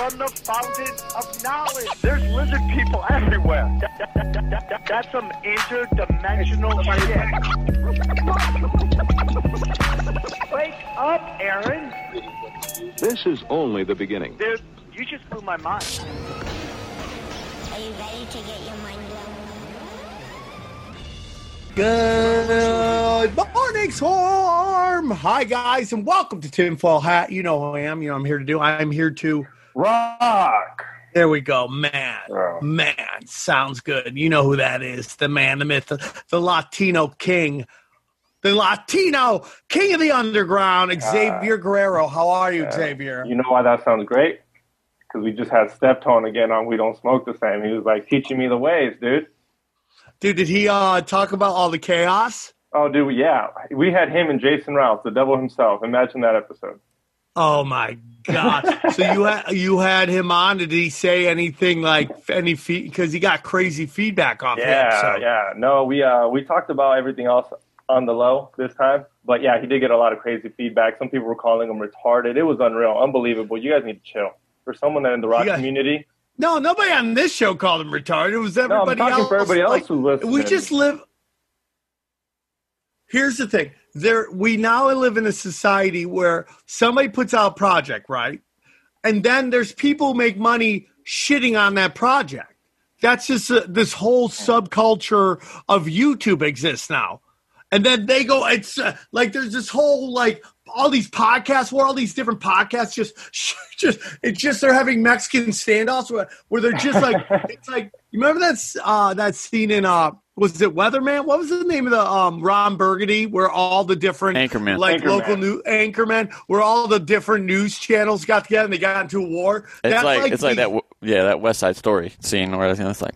from the fountain of knowledge. There's lizard people everywhere. That- that- that- that- that- that's some interdimensional shit. Wake up, Aaron. This is only the beginning. Dude, you just blew my mind. Are you ready to get your mind blown? Good morning, Swarm. Hi, guys, and welcome to Tinfoil Hat. You know who I am. You know I'm here to do. I'm here to. Rock. There we go, man. Oh. Man, sounds good. You know who that is? The man, the myth, the, the Latino king, the Latino king of the underground, Xavier Guerrero. How are you, Xavier? You know why that sounds great? Because we just had Steptone again on We Don't Smoke the Same. He was like teaching me the ways, dude. Dude, did he uh, talk about all the chaos? Oh, dude, yeah. We had him and Jason Rouse, the devil himself. Imagine that episode. Oh my god! so you had you had him on. Did he say anything like any feed? Because he got crazy feedback off Yeah, him. So. yeah. No, we uh we talked about everything else on the low this time. But yeah, he did get a lot of crazy feedback. Some people were calling him retarded. It was unreal, unbelievable. You guys need to chill. For someone that in the rock Yeah. community, No, nobody on this show called him retarded. It was no, I'm everybody talking else. for everybody else Like, who's listening. we just live. Here's the thing: there, we now live in a society where somebody puts out a project, right, and then there's people who make money shitting on that project. That's just uh this whole subculture of YouTube exists now, and then they go. It's uh, like there's this whole like all these podcasts where all these different podcasts just just it's just they're having Mexican standoffs where, where they're just like it's like you remember that uh that scene in uh was it Weatherman? What was the name of the um Ron Burgundy where all the different Anchorman. like Anchorman. local new anchorman where all the different news channels got together and they got into a war. It's That's like, it's like that. Yeah, that West Side Story scene where it's like,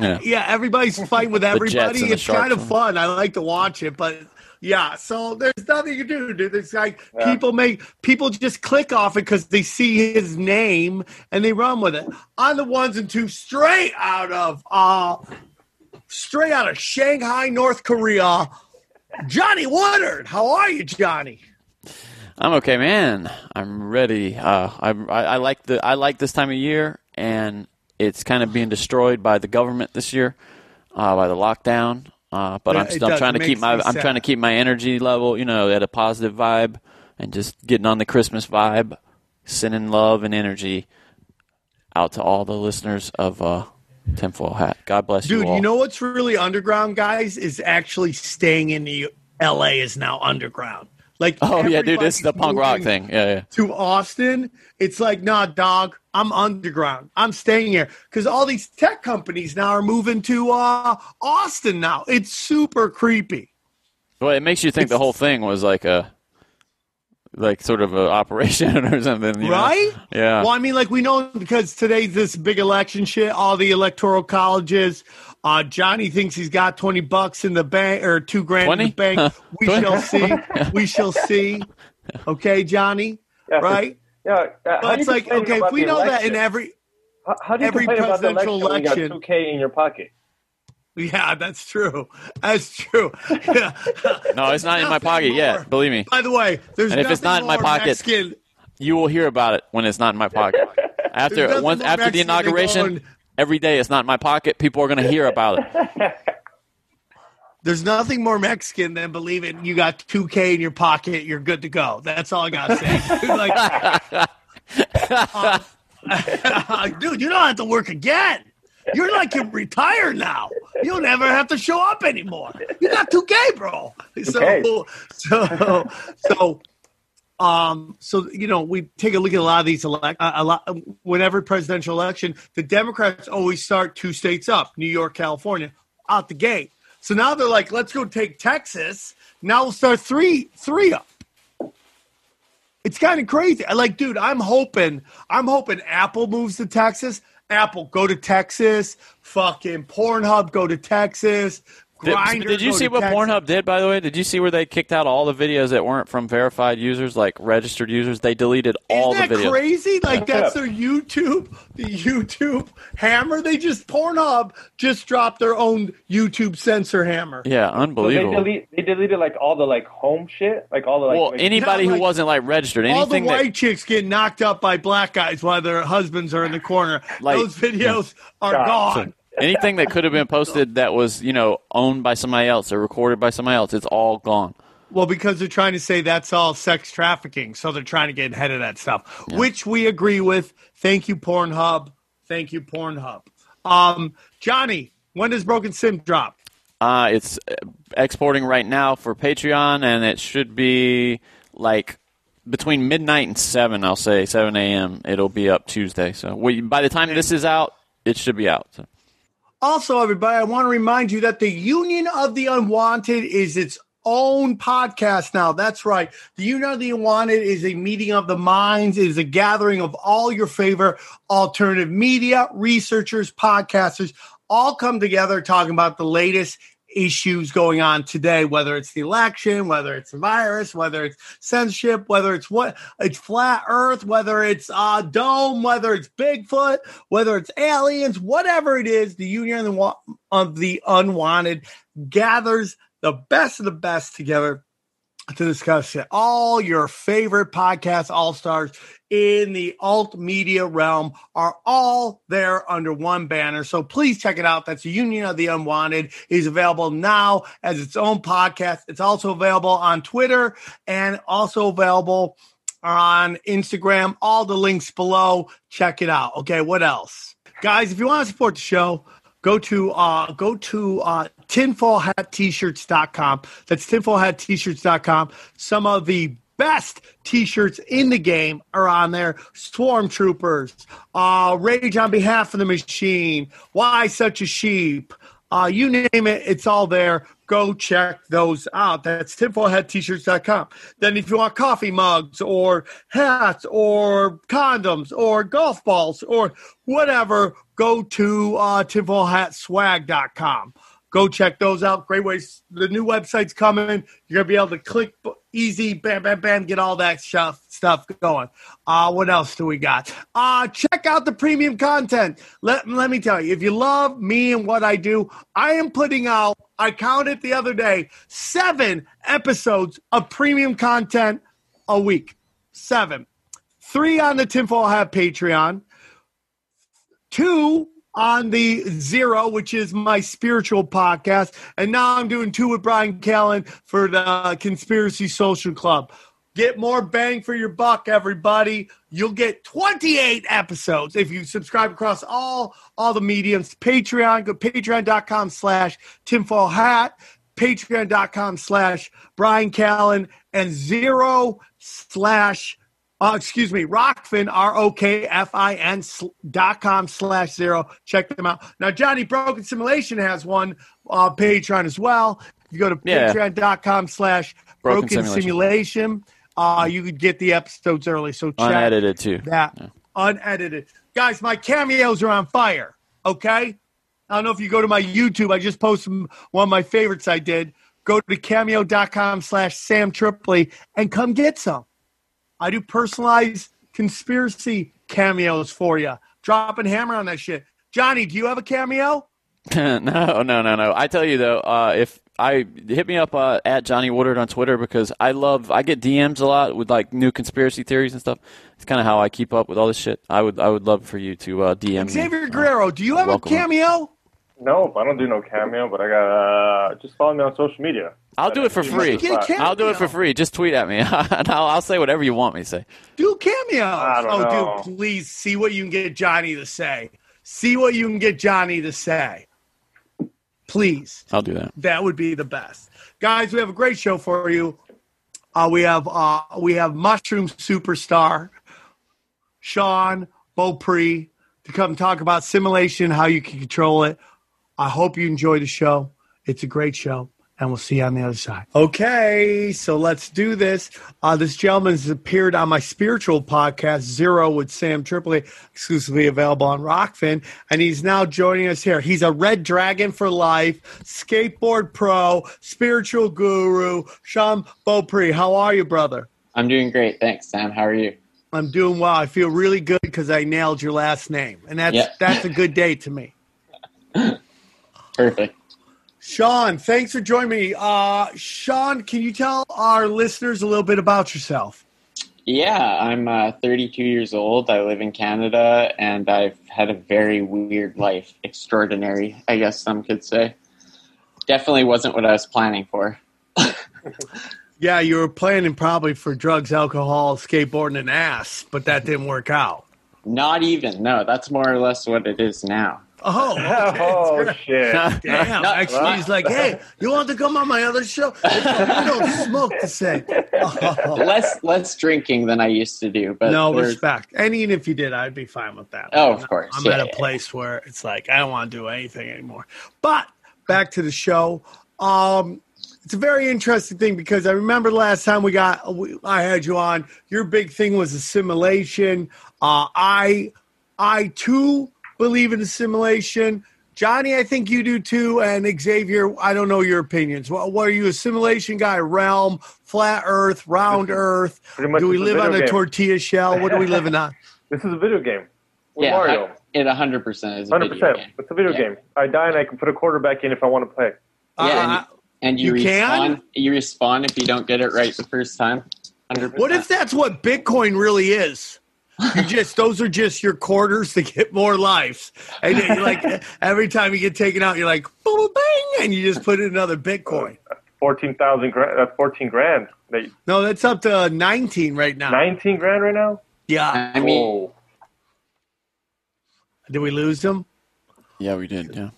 yeah, Yeah, everybody's fighting with everybody. It's kind of fun. I like to watch it, but yeah. So there's nothing you can do, dude. It's like Yeah. people make people just click off it because they see his name and they run with it. On the ones and two, straight out of uh, straight out of Shanghai, North Korea. Johnny Woodard, how are you, Johnny? I'm okay, man. I'm ready. Uh, I, I I like the I like this time of year, and it's kind of being destroyed by the government this year, uh, by the lockdown. Uh, but Yeah, I'm still trying to keep my I'm trying to keep my energy level, you know, at a positive vibe, and just getting on the Christmas vibe, sending love and energy out to all the listeners of uh, Tinfoil Hat. God bless you Dude, you know what's really underground, guys, is actually staying in the LA is now underground. Like oh yeah, dude, this is the punk rock thing. Yeah, yeah. To Austin, it's like, nah, dog, I'm underground. I'm staying here because all these tech companies now are moving to uh, Austin now. It's super creepy. Well, it makes you think the whole thing was like a, like sort of an operation or something, you know? Right? Yeah. Well, I mean, like we know because today's this big election shit. All the electoral colleges. Uh, Johnny thinks he's got twenty bucks in the bank or two grand in 20? the bank. We shall see. We shall see. Okay, Johnny. Yeah, right? Yeah, uh, But it's like okay, if we the know that in every How, how do you every complain about the election presidential when you got 2K in your pocket? Yeah, that's true. That's true. Yeah. no, it's not in my pocket more. yet. Believe me, By the way, there's And if it's not in my pocket, Mexican- you will hear about it when it's not in my pocket. After once after the Mexican than inauguration, every day it's not in my pocket. People are going to hear about it. There's nothing more Mexican than believing you got 2K in your pocket, you're good to go. That's all I got to say. like, uh, dude, you don't have to work again. You're like you're retired now. You'll never have to show up anymore. You got 2K, bro. So, 2K. so, so, um, so you know, we take a look at a lot of these elect, a a lot. Whenever presidential election, the Democrats always start two states up: New York, California, out the gate. So now they're like, let's go take Texas. Now we'll start three, three up. It's kind of crazy. I like, dude, I'm hoping, I'm hoping Apple moves to Texas Apple, go to Texas. Fucking Pornhub, go to Texas. Did, Grindr, did you see what Texas. Pornhub did, by the way? Did you see where they kicked out all the videos that weren't from verified users, like registered users? They deleted all Isn't the that videos. crazy? Like that's their YouTube, the YouTube hammer. They just Pornhub just dropped their own YouTube censor hammer. Yeah, So they unbelievable. delete they deleted like all the like home shit, like all the like, well, like anybody who like, wasn't like registered, All the white that chicks get knocked up by black guys while their husbands are in the corner. Like- Those videos are God. gone. Anything that could have been posted that was you know owned by somebody else or recorded by somebody else, it's all gone. Well, because they're trying to say that's all sex trafficking, so they're trying to get ahead of that stuff, which we agree with. Thank you, Pornhub. Thank you, Pornhub. Um, Johnny, when does Broken Sim drop? Uh, it's uh, exporting right now for Patreon, and it should be like between midnight and seven. I'll say seven a.m. It'll be up Tuesday. So we, by the time this is out, it should be out. So. Also, everybody, I want to remind you that the Union of the Unwanted is its own podcast now. That's right. The Union of the Unwanted is a meeting of the minds, it is a gathering of all your favorite alternative media, researchers, podcasters, all come together talking about the latest issues going on today, whether it's the election, whether it's the virus, whether it's censorship, whether it's what it's flat earth, whether it's uh dome, whether it's Bigfoot, whether it's aliens, whatever it is, the union of the, of the unwanted gathers the best of the best together to discuss. All your favorite podcast all stars in the alt media realm are all there under one banner. So please check it out. That's the Union of the Unwanted. Is available now as its own podcast. It's also available on Twitter and also available on Instagram. All the links below. Check it out. Okay, what else? Guys, if you want to support the show, go to uh go to uh tinfoilhatt-shirts.com. That's tinfoilhatt-shirts.com. Some of the best t-shirts in the game are on there. Stormtroopers, uh Rage on Behalf of the Machine, Why Such a Sheep, uh, you name it, it's all there. Go check those out. That's tinfoilhatt-shirts.com. Then if you want coffee mugs or hats or condoms or golf balls or whatever, go to uh, tinfoilhatswag.com. Go check those out. Great ways. The new website's coming. You're gonna be able to click easy, bam, bam, bam, get all that stuff stuff going. Uh, what else do we got? Uh, check out the premium content. Let let me tell you, if you love me and what I do, I am putting out. I counted the other day seven episodes of premium content a week. Seven, three on the Tinfoil Hat Patreon two on the Zero, which is my spiritual podcast. And now I'm doing two with Bryan Callen for the Conspiracy Social Club. Get more bang for your buck, everybody. You'll get 28 episodes if you subscribe across all all the mediums. Patreon, go patreon.com slash tinfoil hat, patreon.com slash Bryan Callen, and zero slash uh, excuse me, Rokfin, R O K F I N dot com slash zero. Check them out. Now, Johnny Broken Simulation has one uh, Patreon as well. You go to Yeah. patreon.com slash Broken Simulation. simulation. Uh, you could get the episodes early. So check Unedited too. that unedited. Guys, my cameos are on fire. Okay. I don't know if you go to my YouTube. I just posted one of my favorites I did. Go to cameo.com slash Sam Tripoli and come get some. I do personalized conspiracy cameos for you. Dropping hammer on that shit. Johnny, do you have a cameo? no, no, no, no. I tell you though, uh, if I hit me up uh, at Johnny Woodard on Twitter because I love I get DMs a lot with like new conspiracy theories and stuff. It's kind of how I keep up with all this shit. I would I would love for you to uh, DM me. Xavier Uh, Guerrero, do you have a welcome. cameo? Nope, I don't do no cameo, but I got uh, just follow me on social media. I'll do it for free. Cameo. I'll do it for free. Just tweet at me, and I'll, I'll say whatever you want me to say. Do cameos. I don't oh, know. dude, please see what you can get Johnny to say. See what you can get Johnny to say. Please. I'll do that. That would be the best. Guys, we have a great show for you. Uh, we have uh, we have Mushroom Superstar, Sean Beaupre, to come talk about simulation, how you can control it. I hope you enjoy the show. It's a great show. And we'll see you on the other side. Okay, so let's do this. Uh, this gentleman's appeared on my spiritual podcast, Zero with Sam Tripoli, exclusively available on Rokfin, and he's now joining us here. He's a red dragon for life, skateboard pro, spiritual guru, Sean Beaupre. How are you, brother? I'm doing great. Thanks, Sam. How are you? I'm doing well. I feel really good because I nailed your last name, and that's Yeah. that's a good day to me. Perfect. Sean, thanks for joining me. Uh, Sean, can you tell our listeners a little bit about yourself? Yeah, I'm uh, 32 years old. I live in Canada, and I've had a very weird life. Extraordinary, I guess some could say. Definitely wasn't what I was planning for. Yeah, you were planning probably for drugs, alcohol, skateboarding, and ass, but that didn't work out. Not even. No, that's more or less what it is now. Oh, okay. oh shit! Damn. Actually, he's like, hey, you want to come on my other show? We don't smoke the same. Oh. Less less drinking than I used to do, but No there's- respect. And even if you did, I'd be fine with that. Oh, of course. I'm Yeah, at a yeah, place where it's like I don't want to do anything anymore. But back to the show. Um, it's a very interesting thing because I remember the last time we got we, I had you on. Your big thing was assimilation. Uh, I I too believe in assimilation. Johnny, I think you do too, and Xavier, I don't know your opinions. What, what are you, assimilation guy? Realm, flat Earth, round Earth? Do we it's a live on video a game. tortilla shell? What are we living on? This is a video game. With yeah, Mario. it 100 percent is a Hundred video percent. game. It's a video Yeah. game. I die and I can put a quarterback in if I want to play. Yeah, and, Uh, and you, you can? respawn. You respawn if you don't get it right the first time. 100%. What if that's what Bitcoin really is? You just those are just your quarters to get more lives, and then you like every time you get taken out, you're like boom, boom, bang, and you just put in another Bitcoin. Fourteen thousand grand. That's fourteen grand. That- No, that's up to uh, 19 right now. Nineteen grand right now. Yeah, I mean, Whoa. did we lose them? Yeah, we did. Yeah.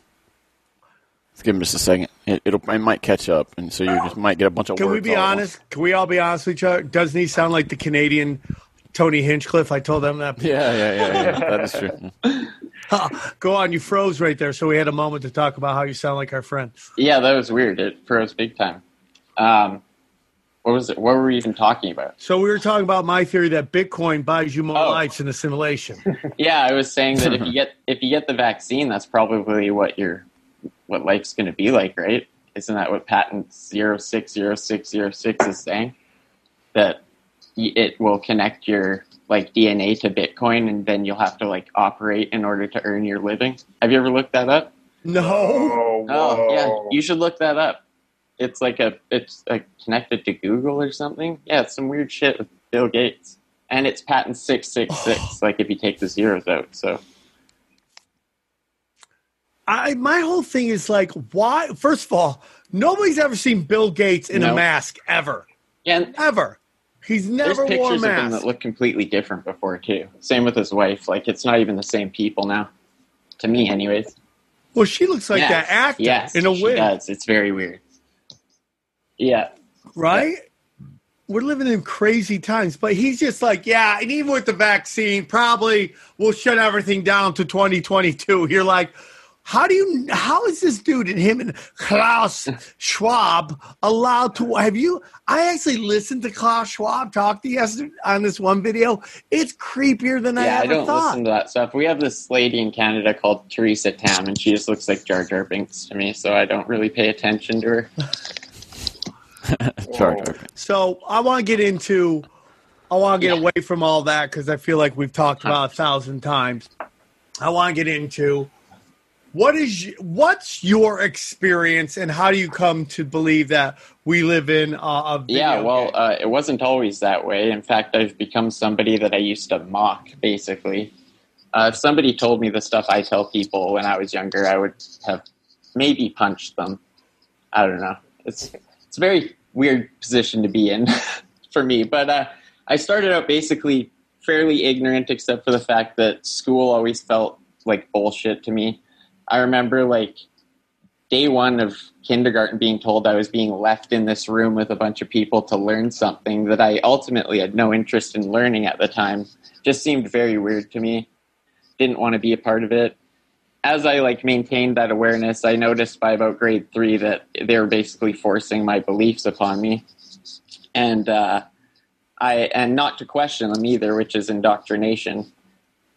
Let's give him just a second. It, it'll it might catch up, and so you just might get a bunch of. Can we be honest? Can we all be honest with each other? Doesn't he sound like the Canadian Tony Hinchcliffe? I told them that. Yeah, yeah, yeah, yeah. That is true. Go on, you froze right there, so we had a moment to talk about how you sound like our friend. yeah, that was weird. It froze big time. Um, what was it? What were we even talking about? So we were talking about my theory that Bitcoin buys you more Oh. lives in assimilation. Yeah, I was saying that if you get if you get the vaccine, that's probably what your what life's going to be like, right? Isn't that what patent zero six zero six zero six is saying? That y- it will connect your like DNA to Bitcoin, and then you'll have to like operate in order to earn your living. Have you ever looked that up? No. Oh, Oh yeah, you should look that up. It's like a it's like connected to Google or something. Yeah, it's some weird shit with Bill Gates, and it's patent six six six. Like if you take the zeros out, so. I my whole thing is like, why? First of all, nobody's ever seen Bill Gates in a mask ever, Yeah, and ever. He's there's never wore a pictures of him that look completely different before too. Same with his wife. Like it's not even the same people now. To me, anyways. well, she looks like Yes, that actor yes, in a she wig, does. It's very weird. Yeah, right? We're living in crazy times, but he's just like, yeah, and even with the vaccine, probably we'll shut everything down to 2022. You're like, how do you, how is this dude and him and Klaus Schwab allowed to, have you, I actually listened to Klaus Schwab talk to you yesterday on this one video. It's creepier than I yeah. I ever don't thought. listen to that stuff. We have this lady in Canada called Theresa Tam, and she just looks like Jar Jar Binks to me. So I don't really pay attention to her. Jar Jar. So I want to get into, I want to get away from all that because I feel like we've talked about a thousand times. I want to get into what is what's your experience and how do you come to believe that we live in a video Yeah, well, uh, it wasn't always that way. In fact, I've become somebody that I used to mock, basically. Uh, if somebody told me the stuff I tell people when I was younger, I would have maybe punched them. I don't know. It's it's a very weird position to be in for me. But uh, I started out basically fairly ignorant, except for the fact that school always felt like bullshit to me. I remember like day one of kindergarten being told I was being left in this room with a bunch of people to learn something that I ultimately had no interest in learning at the time just seemed very weird to me. Didn't want to be a part of it. as I like maintained that awareness, I noticed by about grade three that they were basically forcing my beliefs upon me, and uh, I and not to question them either, which is indoctrination.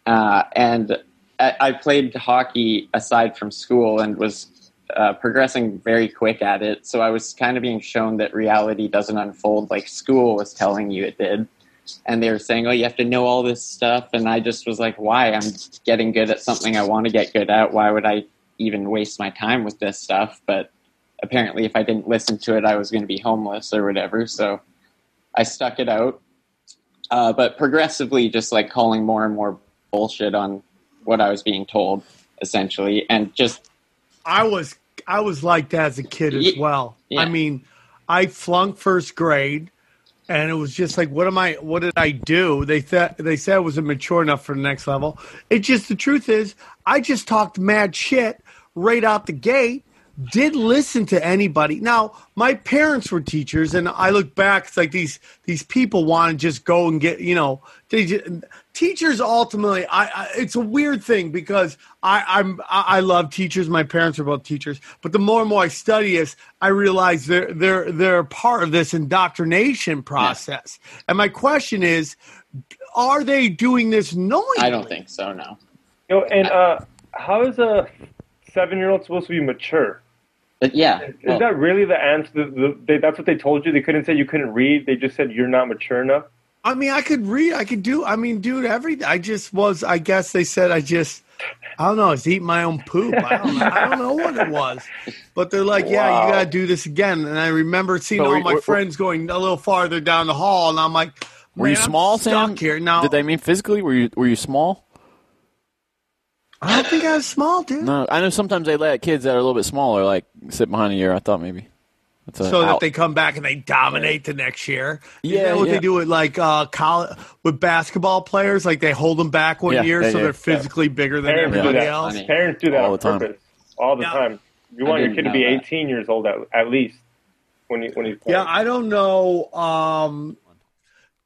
Uh, and I, played hockey aside from school and was uh, progressing very quick at it. So I was kind of being shown that reality doesn't unfold like school was telling you it did. And they were saying, oh, you have to know all this stuff. And I just was like, why? I'm getting good at something I want to get good at. Why would I even waste my time with this stuff? But apparently, if I didn't listen to it, I was going to be homeless or whatever. So I stuck it out. Uh, but progressively, just like calling more and more bullshit on what I was being told, essentially, and just I was I was like that as a kid as well. yeah. I mean, I flunked first grade, and it was just like, what am I? What did I do? They thought they said I wasn't mature enough for the next level. It just the truth is, I just talked mad shit right out the gate. Did listen to anybody. Now, my parents were teachers, and I look back. It's like these these people want to just go and get you know. They ju- teachers ultimately. I, I it's a weird thing because I I'm I I love teachers. My parents are both teachers, but the more and more I study this, I realize they're they're they're part of this indoctrination process. And my question is, are they doing this knowingly? I don't think so. No. You know, and uh, how is a seven-year-old supposed to be mature? But yeah, Is well, that really the answer? The, the, they, that's what they told you. They couldn't say you couldn't read. They just said you're not mature enough. I mean, I could read. I could do. I mean, dude, everything. I just was. I guess they said I just. I don't know. I was eating my own poop. I don't, I don't know what it was, but they're like, "Yeah, you got to do this again." And I remember seeing So all were- my were- friends going a little farther down the hall, and I'm like, Were you I'm small, stuck Sam? Here now, Did they mean physically? Were you were you small? I don't think I was small, dude. No, I know sometimes they let kids that are a little bit smaller like sit behind a year. I thought maybe. That's a so that they come back and they dominate the next year. Is Yeah, that what yeah. they do with like uh, college with basketball players? Like they hold them back one Yeah, year they so do. they're physically bigger than Parents everybody that. else. Funny. Parents do that All on the time. purpose all the Yeah. time. You want your kid to know be that. 18 years old at, at least when he when he's playing. Yeah, I don't know. Um,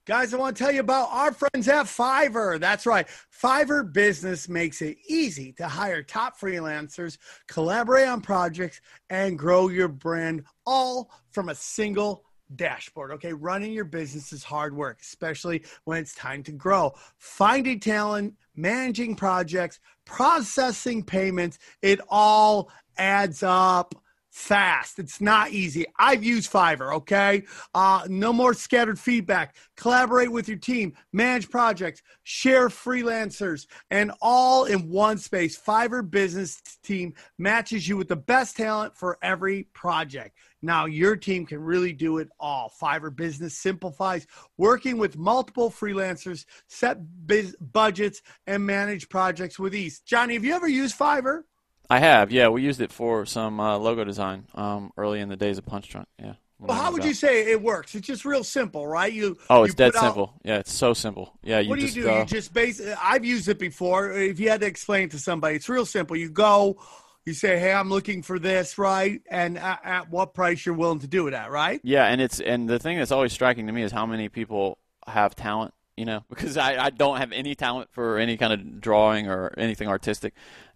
guys, I want to tell you about our friends at Fiverr. That's right. Fiverr Business makes it easy to hire top freelancers, collaborate on projects, and grow your brand all from a single dashboard. Okay, running your business is hard work, especially when it's time to grow. Finding talent, managing projects, processing payments, it all adds up fast. It's not easy. I've used Fiverr, okay? Uh, no more scattered feedback. Collaborate with your team, manage projects, share freelancers, and all in one space. Fiverr Business Team matches you with the best talent for every project. Now, your team can really do it all. Fiverr Business simplifies working with multiple freelancers, set biz- budgets, and manage projects with ease. Johnny, have you ever used Fiverr? I have. Yeah, we used it for some uh, logo design um, early in the days of Punch Drunk. Yeah. Well, how would you say it works? It's just real simple, right? You Oh, you it's dead put out- simple. Yeah, it's so simple. Yeah, you what do you just do? go. You just base. I've used it before. If you had to explain it to somebody, it's real simple. You go, you say, "Hey, I'm looking for this," right? And at, at what price you're willing to do it at, right? Yeah, and it's and the thing that's always striking to me is how many people have talent. You know, because I, I don't have any talent for any kind of drawing or anything artistic,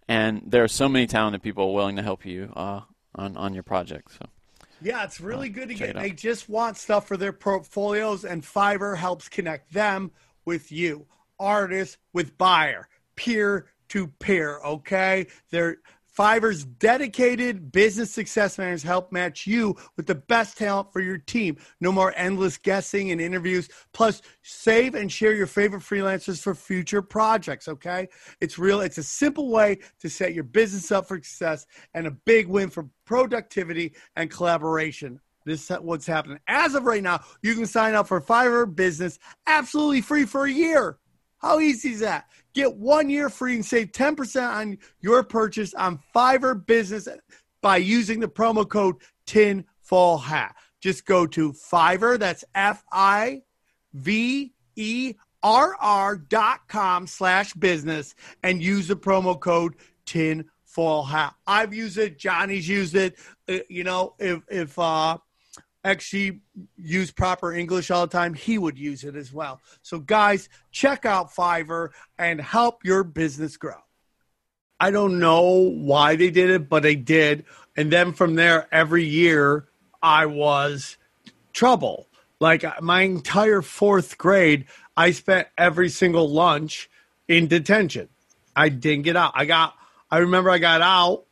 and there are so many talented people willing to help you uh, on on your project. So Yeah, it's really good to get. They just want stuff for their portfolios, and Fiverr helps connect them with you, artists with buyer, peer to peer. Okay, they're Fiverr's dedicated business success managers help match you with the best talent for your team. No more endless guessing and interviews. Plus, save and share your favorite freelancers for future projects. Okay, it's real. It's a simple way to set your business up for success and a big win for productivity and collaboration. This is what's happening. As of right now, you can sign up for Fiverr Business absolutely free for a year. How easy is that? Get one year free and save 10% on your purchase on Fiverr Business by using the promo code TINFOIL HAT. Just go to Fiverr, that's F I V E R R dot com slash business and use the promo code tin foil hat. I've used it. Johnny's used it. Uh, you know, if, if, uh, XG use proper English all the time, he would use it as well. So, guys, check out Fiverr and help your business grow. I don't know why they did it, but they did. And then from there, every year, I was trouble. Like uh, my entire fourth grade, I spent every single lunch in detention. I didn't get out. I got. I remember I got out,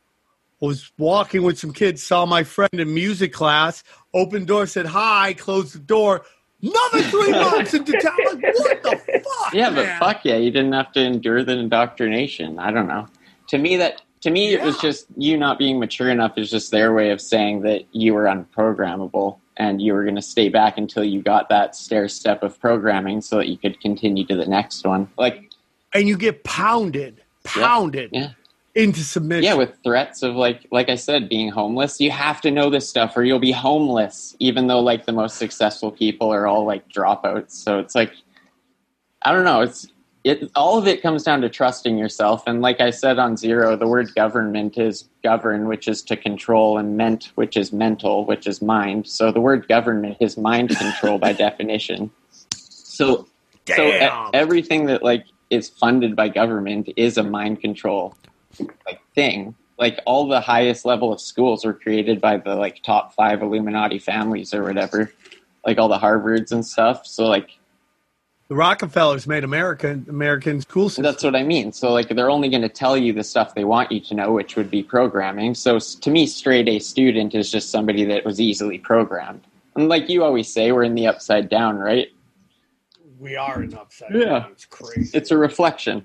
was walking with some kids, saw my friend in music class, opened door, said hi, closed the door. Another three months in detention. Like, what the fuck? Yeah, but fuck yeah, you didn't have to endure the indoctrination. I don't know. To me, that to me it was just you not being mature enough is just their way of saying that you were unprogrammable and you were going to stay back until you got that stair step of programming so that you could continue to the next one. Like and you get pounded, pounded yeah. Into submission. Yeah, with threats of like like I said, being homeless. You have to know this stuff or you'll be homeless, even though like the most successful people are all like dropouts. So it's like I don't know, it's it all of it comes down to trusting yourself. And like I said on zero, the word government is govern, which is to control, and ment, which is mental, which is mind. So the word government is mind control by definition. So so e- everything that like is funded by government is a mind control like thing. Like all the highest level of schools were created by the like top five Illuminati families or whatever. Like all the Harvards and stuff. So like the Rockefellers made America American school system. that's what I mean. So like they're only going to tell you the stuff they want you to know, which would be programming. So to me, straight A student is just somebody that was easily programmed. And like you always say, we're in the upside down, right? we are in upside. Yeah. down. It's crazy. It's a reflection.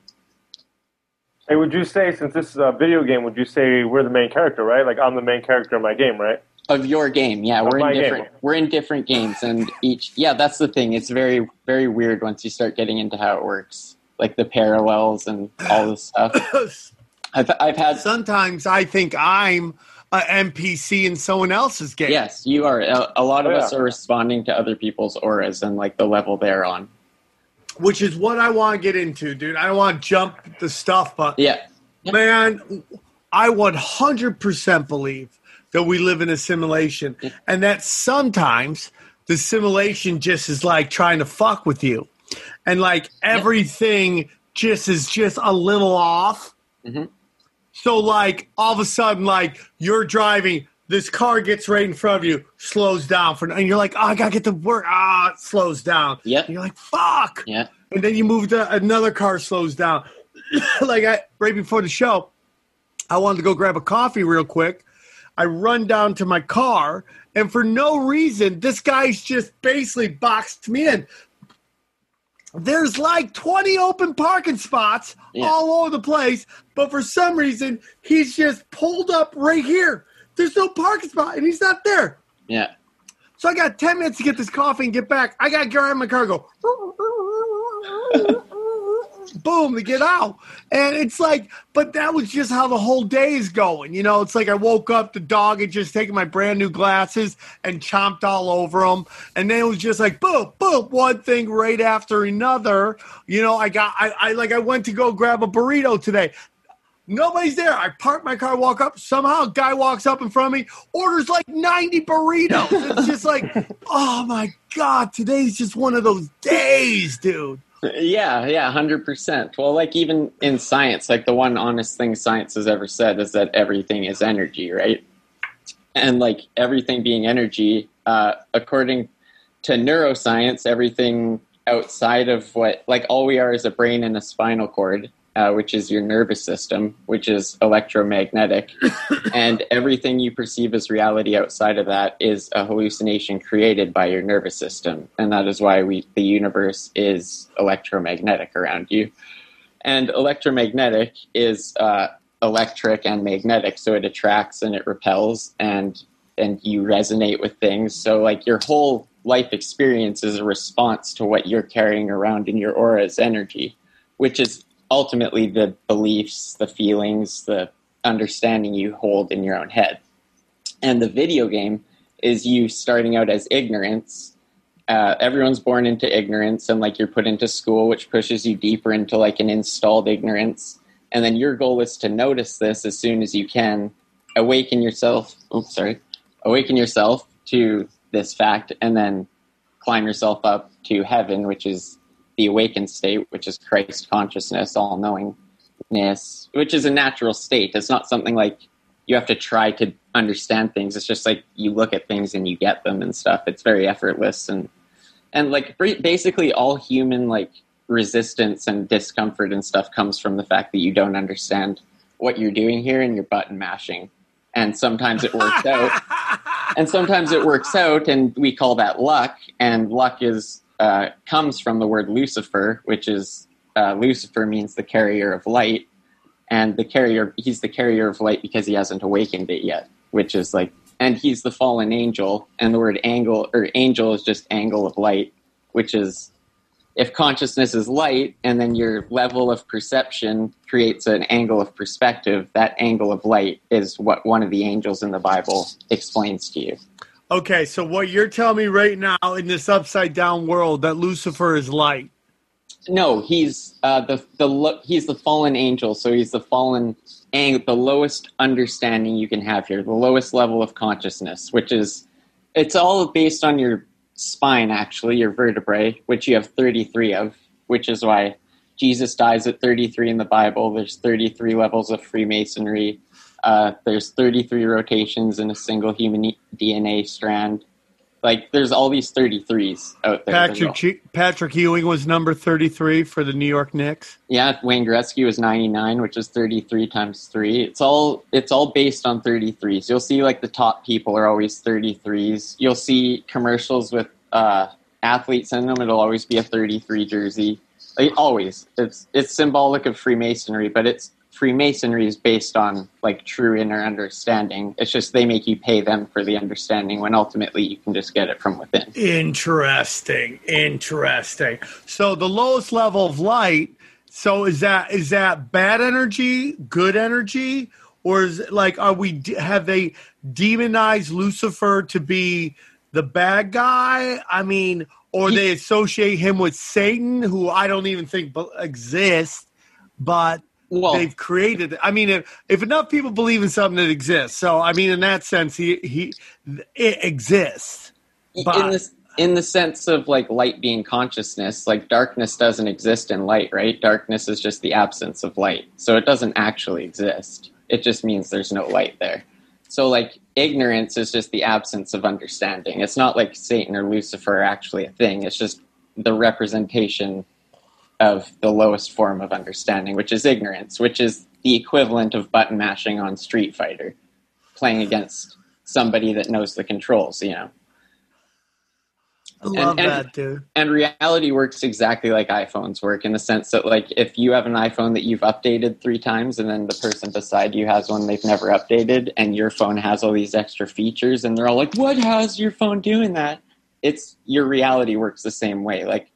Hey, would you say since this is a video game, would you say we're the main character, right? Like I'm the main character in my game, right? of your game yeah Of we're in different game. we're in different games and each yeah that's the thing it's very very weird once you start getting into how it works like the parallels and all this stuff i've, I've had Sometimes I think I'm a NPC in someone else's game. yes you are a, a lot of Oh, us are responding to other people's auras and like the level they're on Which is what I want to get into, dude. I don't want to jump the stuff, but yeah man, I 100% believe that we live in a simulation and that sometimes the simulation just is like trying to fuck with you. And like everything just is just a little off. Mhm. So like all of a sudden like you're driving this car gets right in front of you, slows down for, and you're like, oh, I gotta get to work. Ah, it slows down. Yeah. You're like, fuck yeah and then you move to another car slows down. like I right before the show, I wanted to go grab a coffee real quick. I run down to my car, and for no reason, this guy's just basically boxed me in. There's like 20 open parking spots Yeah. all over the place, but for some reason, he's just pulled up right here. There's no parking spot, and he's not there. yeah So I got 10 minutes to get this coffee and get back. I got to get out my car and go, boom, to get out. And it's like, but that was just how the whole day is going. You know, it's like I woke up, the dog had just taken my brand new glasses and chomped all over them. And then it was just like, boom, boom, one thing right after another. You know, I got, I, I like, I went to go grab a burrito today. Nobody's there. I park my car, walk up. Somehow, a guy walks up in front of me, orders like 90 burritos. It's just like, oh my God, today's just one of those days, dude. Yeah, yeah, hundred percent. Well, like even in science, like the one honest thing science has ever said is that everything is energy, right? And like everything being energy, uh, according to neuroscience, everything outside of what, like all we are is a brain and a spinal cord, uh, which is your nervous system, which is electromagnetic, and everything you perceive as reality outside of that is a hallucination created by your nervous system, and that is why we the universe is electromagnetic around you. And electromagnetic is uh, electric and magnetic, so it attracts and it repels, and and you resonate with things. So like your whole life experience is a response to what you're carrying around in your aura as energy, which is ultimately the beliefs, the feelings, the understanding you hold in your own head. And the video game is you starting out as ignorance. Uh, everyone's born into ignorance, and like you're put into school, which pushes you deeper into like an installed ignorance. And then your goal is to notice this as soon as you can, awaken yourself. Oops, sorry, awaken yourself to this fact, and then climb yourself up to heaven, which is the awakened state, which is Christ consciousness, all knowingness, which is a natural state. It's not something like you have to try to understand things. It's just like you look at things and you get them and stuff. It's very effortless and and like basically all human like resistance and discomfort and stuff comes from the fact that you don't understand what you're doing here and you're button mashing. And sometimes it works out. And sometimes it works out and we call that luck and luck is uh, comes from the word Lucifer, which is uh, Lucifer means the carrier of light, and the carrier he's the carrier of light because he hasn't awakened it yet, which is like, and he's the fallen angel, and the word angle or angel is just angle of light, which is if consciousness is light, and then your level of perception creates an angle of perspective. That angle of light is what one of the angels in the Bible explains to you. Okay, so what you're telling me right now in this upside down world that Lucifer is light. No, he's uh, the the he's the fallen angel. So he's the fallen ang- the lowest understanding you can have here, the lowest level of consciousness, which is it's all based on your spine, actually, your vertebrae, which you have 33 of, which is why Jesus dies at 33 in the Bible. There's 33 levels of Freemasonry. Uh, there's 33 rotations in a single human DNA strand. Like, there's all these 33s out there. Patrick Patrick Ewing was number 33 for the New York Knicks. Yeah, Wayne Gretzky was 99, which is 33 times 3. It's all it's all based on 33s. You'll see like the top people are always 33s. You'll see commercials with uh, athletes in them. It'll always be a 33 jersey. Like, always. It's it's symbolic of Freemasonry, but it's Freemasonry is based on like true inner understanding. It's just they make you pay them for the understanding when ultimately you can just get it from within. Interesting. Interesting. So the lowest level of light. So is that is that bad energy, good energy, or is it like are we have they demonized Lucifer to be the bad guy? I mean, or they associate him with Satan, who I don't even think exists, but Well, they've created. I mean, if, if enough people believe in something that exists, so I mean, in that sense, he he it exists. But- in this in the sense of like light being consciousness like darkness doesn't exist in light right? Darkness is just the absence of light. So it doesn't actually exist. It just means there's no light there. So like ignorance is just the absence of understanding. It's not like satan or lucifer are actually a thing. It's just the representation of the lowest form of understanding which is ignorance which is the equivalent of button mashing on street fighter playing against somebody that knows the controls you know? I love And- and- that, dude. and reality works exactly like iPhones work in the sense that like if you have an iPhone that you've updated three times and then the person beside you has one they've never updated and your phone has all these extra features and they're all like what How's your phone doing that? It's your reality works the same way. Like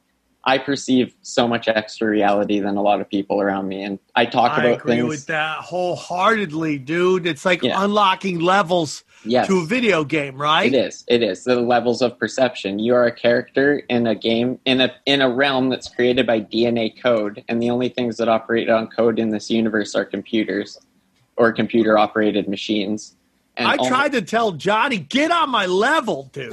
I perceive so much extra reality than a lot of people around me and I talk I about agree things with that wholeheartedly, dude. It's like Yeah. unlocking levels yes to a video game, right? It is. It is the levels of perception. You are a character in a game in a in a realm that's created by DNA code, and the only things that operate on code in this universe are computers or computer operated machines. And I only- tried to tell Johnny, get on my level, dude.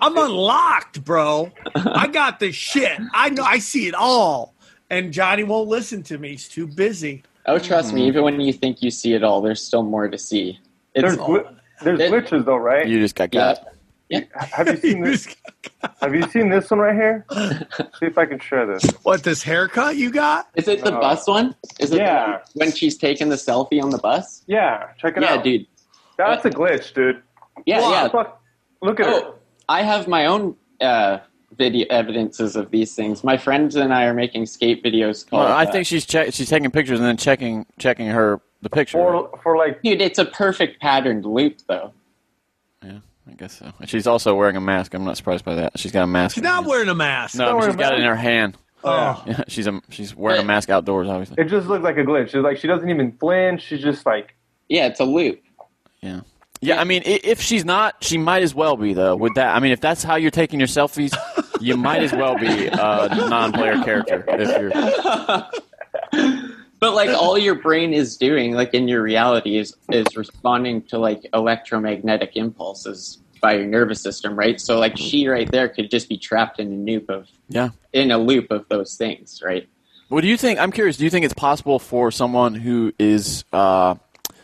I'm unlocked, bro. I got this shit. I know I see it all. And Johnny won't listen to me. He's too busy. Oh, trust me. Mm-hmm. Even when you think you see it all, there's still more to see. It's There's gl- there's It- glitches though, right? You just got yeah. got. Have you seen this? Have you seen this one right here? See if I can share this. what this haircut you got? Is it the No. bus one? Is it the Yeah. one when she's taking the selfie on the bus? Yeah, check it Yeah, out. Yeah, dude. That's a glitch, dude. Yeah, Wow, yeah. Fuck. Look at her. Oh, I have my own uh, video evidences of these things. My friends and I are making skate videos called. Well, I uh, think she's check, she's taking pictures and then checking checking her the picture. For for like dude, it's a perfect patterned loop, though. Yeah, I guess so. And she's also wearing a mask. I'm not surprised by that. She's got a mask. She's not hand. wearing a mask. No, she's she's wearing got it in her hand. Oh. Yeah, she's a she's wearing a mask outdoors, obviously. it just looks like a glitch. It's like she doesn't even flinch. She's just like Yeah, it's a loop. Yeah. Yeah, I mean, if she's not, she might as well be though. With that, I mean, if that's how you're taking your selfies, you might as well be a non-player character. If you're, But like all your brain is doing, like in your reality, is is responding to like electromagnetic impulses by your nervous system, right? So like she right there could just be trapped in a loop of yeah, in a loop of those things, right? What do you think? I'm curious. Do you think it's possible for someone who is, uh,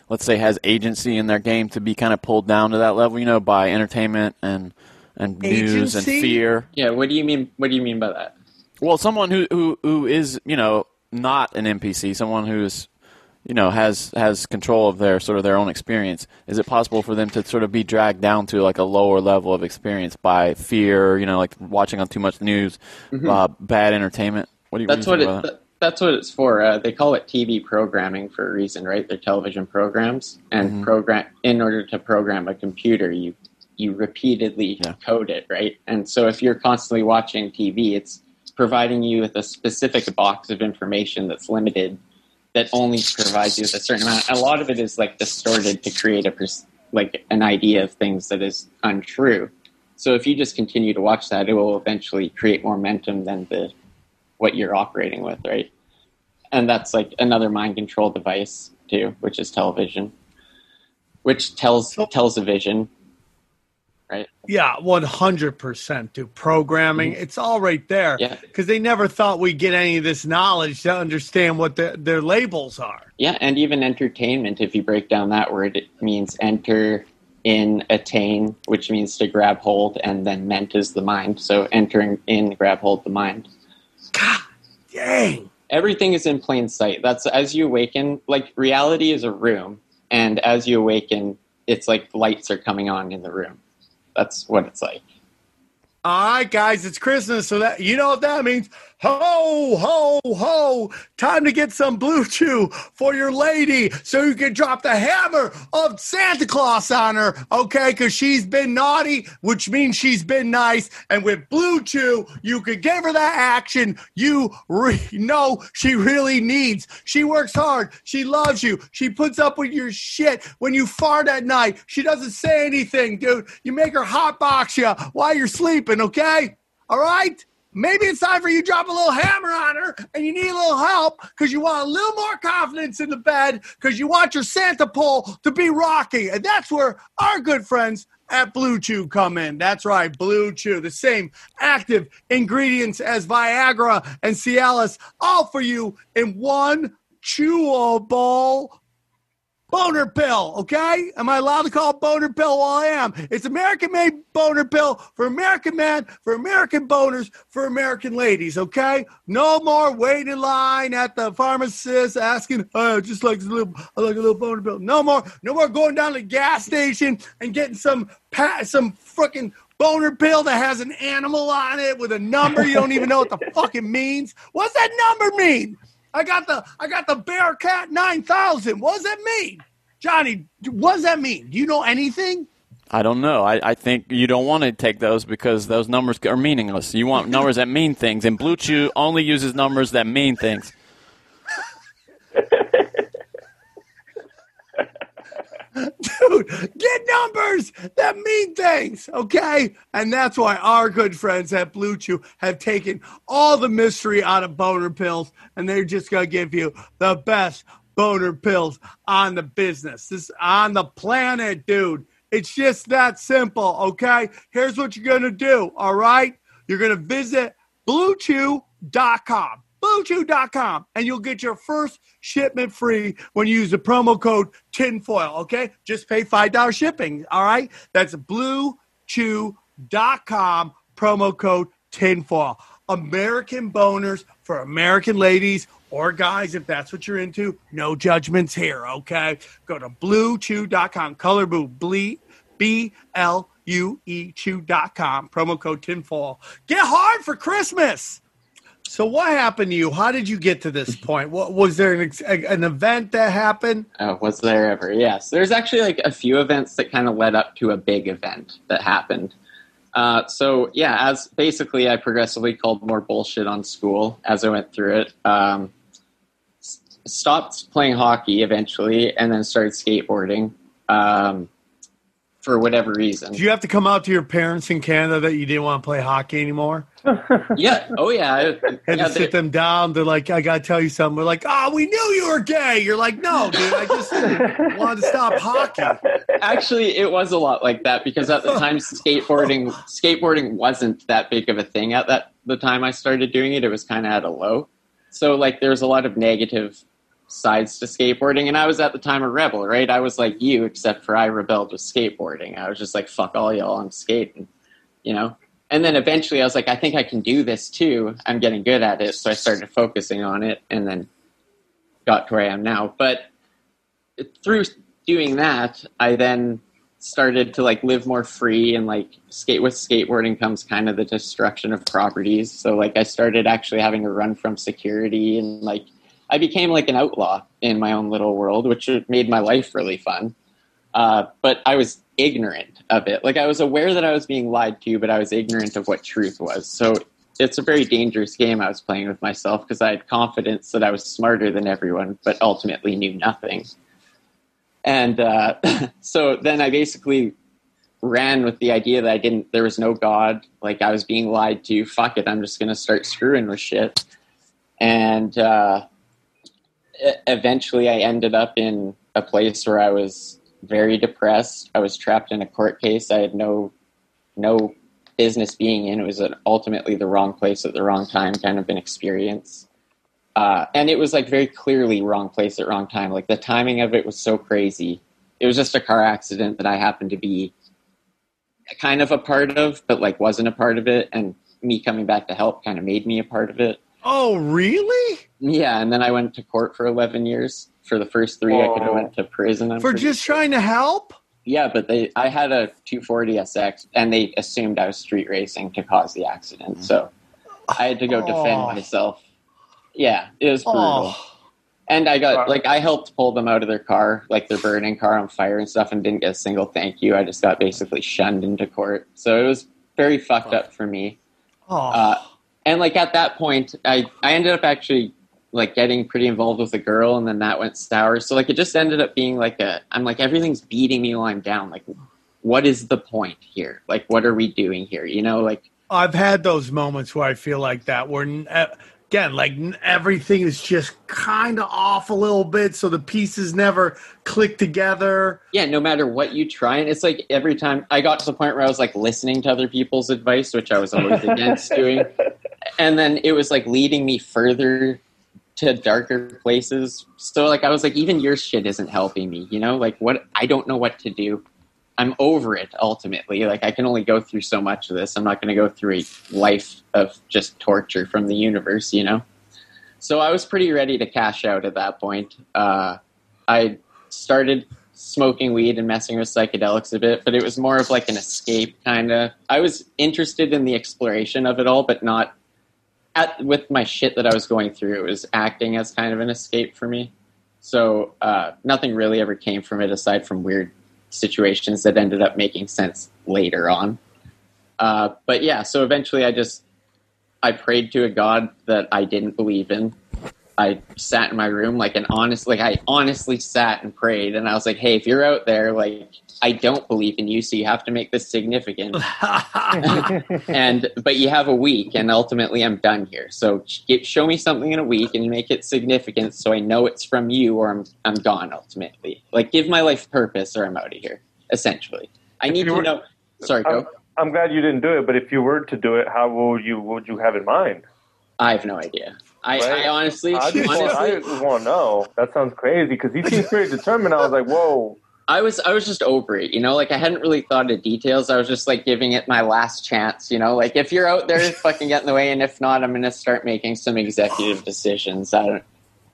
let's say, has agency in their game to be kind of pulled down to that level? You know, by entertainment and and news and fear. Yeah, what do you mean? What do you mean by that? Well, someone who who who is you know not an NPC, someone who's you know has has control of their sort of their own experience. Is it possible for them to sort of be dragged down to like a lower level of experience by fear? You know, like watching on too much news, uh, bad entertainment. What do you? Mm-hmm. That's what what it. about that? Th- that's what it's for. Uh, they call it TV programming for a reason, right? They're television programs, and Mm-hmm. program in order to program a computer, you you repeatedly Yeah. code it, right? And so if you're constantly watching TV, it's providing you with a specific box of information that's limited, that only provides you with a certain amount. A lot of it is like distorted to create a pers- like an idea of things that is untrue. So if you just continue to watch that, it will eventually create more momentum than the what you're operating with, right? And that's like another mind control device too, which is television, which tells tells a vision, right? Yeah, one hundred percent. Do programming? Mm-hmm. It's all right there. Yeah. because they never thought we'd get any of this knowledge to understand what the, their labels are. Yeah, and even entertainment, if you break down that word, it means enter, in, attain, which means to grab hold, and then ment is the mind. So entering in, grab hold the mind. God dang. Everything is in plain sight. That's as you awaken, like reality is a room, and as you awaken, it's like lights are coming on in the room. That's what it's like. All right, guys, it's Christmas, so that you know what that means. Ho, ho, ho! Time to get some blue chew for your lady, so you can drop the hammer of Santa Claus on her, okay? Because she's been naughty, which means she's been nice. And with blue chew, you can give her that action you re- know she really needs. She works hard. She loves you. She puts up with your shit when you fart at night. She doesn't say anything, dude. You make her hot box you while you're sleeping, okay? All right? Maybe it's time for you to drop a little hammer on her and you need a little help because you want a little more confidence in the bed because you want your Santa pole to be rocking. And that's where our good friends at Blue Chew come in. That's right, Blue Chew, the same active ingredients as Viagra and Cialis, all for you in one chewable boner pill, okay? Am I allowed to call it boner pill? Well, I am. It's American made boner pill for American men, for American boners, for American ladies, okay? No more waiting in line at the pharmacist asking, oh, just like a little, I like a little boner pill. No more, no more going down to the gas station and getting some pat, some freaking boner pill that has an animal on it with a number you don't even know what the fuck it means. What's that number mean? I got the I got the Bearcat nine thousand. What does that mean, Johnny? What does that mean? Do you know anything? I don't know. I, I think you don't want to take those because those numbers are meaningless. You want numbers that mean things, and Blue Chew only uses numbers that mean things. Dude, get numbers that mean things, okay? And that's why our good friends at Blue Chew have taken all the mystery out of boner pills, and they're just gonna give you the best boner pills on the business. This on the planet, dude. It's just that simple, okay? Here's what you're gonna do, all right? You're gonna visit bluechew.com. Bluechew.com, and you'll get your first shipment free when you use the promo code tinfoil. Okay, just pay five dollars shipping. All right, that's bluechew.com promo code tinfoil. American boners for American ladies or guys, if that's what you're into. No judgments here. Okay, go to bluechew.com. Color blue, ble- B L U E chew.com. Promo code tinfoil. Get hard for Christmas. So what happened to you? How did you get to this point? What was there an, an event that happened? Uh, was there ever? Yes. There's actually like a few events that kind of led up to a big event that happened. Uh, so yeah, as basically I progressively called more bullshit on school as I went through it. Um, s- stopped playing hockey eventually, and then started skateboarding um, for whatever reason. Did you have to come out to your parents in Canada that you didn't want to play hockey anymore? yeah. Oh yeah. I- Had yeah, to sit them down. They're like, I gotta tell you something. We're like, oh, we knew you were gay. You're like, no, dude, I just wanted to stop hockey. Actually, it was a lot like that because at the time skateboarding skateboarding wasn't that big of a thing at that the time I started doing it. It was kind of at a low. so like there's a lot of negative sides to skateboarding and i was at the time a rebel right? I was like you except for i rebelled with skateboarding. I was just like fuck all y'all i'm skating you know? And then eventually i was like i think i can do this too. I'm getting good at it. So i started focusing on it and then got to where i am now. But through doing that i then started to like live more free and like skate with skateboarding comes kind of the destruction of properties. So like i started actually having to run from security and like i became like an outlaw in my own little world which made my life really fun. Uh, but i was ignorant of it. Like i was aware that i was being lied to but i was ignorant of what truth was. So it's a very dangerous game i was playing with myself because i had confidence that i was smarter than everyone but ultimately knew nothing. And uh, so then I basically ran with the idea that I didn't, there was no God, like I was being lied to. Fuck it, I'm just going to start screwing with shit. And uh, eventually I ended up in a place where I was very depressed. I was trapped in a court case I had no, no business being in. It was ultimately the wrong place at the wrong time kind of an experience. Uh, and it was like very clearly wrong place at wrong time. Like the timing of it was so crazy. It was just a car accident that I happened to be kind of a part of, but like wasn't a part of it. And me coming back to help kind of made me a part of it. Oh, really? Yeah, and then I went to court for eleven years. For the first three, I could have went to prison. I'm For just sure. trying to help? Yeah, but they I had a 240 SX, and they assumed I was street racing to cause the accident. So I had to go defend Oh. myself. Yeah, it was brutal. Oh, And I got like I helped pull them out of their car, like their burning car on fire and stuff, and didn't get a single thank you. I just got basically shunned into court. So it was very fucked up for me. oh. Uh, and like at that point, I I ended up actually like getting pretty involved with a girl, and then that went sour. So like it just ended up being like a I'm like everything's beating me while I'm down. Like, what is the point here? Like, what are we doing here? You know, like I've had those moments where I feel like that, where uh, again, like everything is just kind of off a little bit, so the pieces never click together. yeah, no matter what you try, and it's like every time I got to the point where I was like listening to other people's advice, which I was always against doing, and then it was like leading me further to darker places. So like I was like, even your shit isn't helping me, you know? Like what I don't know what to do. I'm over it ultimately. Like I can only go through so much of this. I'm not gonna go through a life of just torture from the universe, you know? So I was pretty ready to cash out at that point. Uh, I started smoking weed and messing with psychedelics a bit, but it was more of like an escape kind of. I was interested in the exploration of it all, but not at with my shit that I was going through. It was acting as kind of an escape for me. So uh, nothing really ever came from it aside from weird situations that ended up making sense later on. Uh, but yeah, so eventually I just I prayed to a god that I didn't believe in. I sat in my room like an honest like I honestly sat and prayed and I was like, "Hey, if you're out there, like I don't believe in you, so you have to make this significant." and but you have a week and ultimately I'm done here. So get, show me something in a week and make it significant so I know it's from you or I'm I'm gone ultimately. Like give my life purpose or I'm out of here essentially. I need to were- know Sorry, I'm, go. I'm glad you didn't do it, but if you were to do it, how would you would you have in mind? I have no idea. I, Right. I honestly, I just, want, I honestly, just want to know. That sounds crazy because he seems pretty determined. I was like, whoa. I was I was just over it, you know. Like I hadn't really thought of details. I was just like giving it my last chance, you know. Like if you're out there, fucking get in the way, and if not, I'm gonna start making some executive decisions. I don't.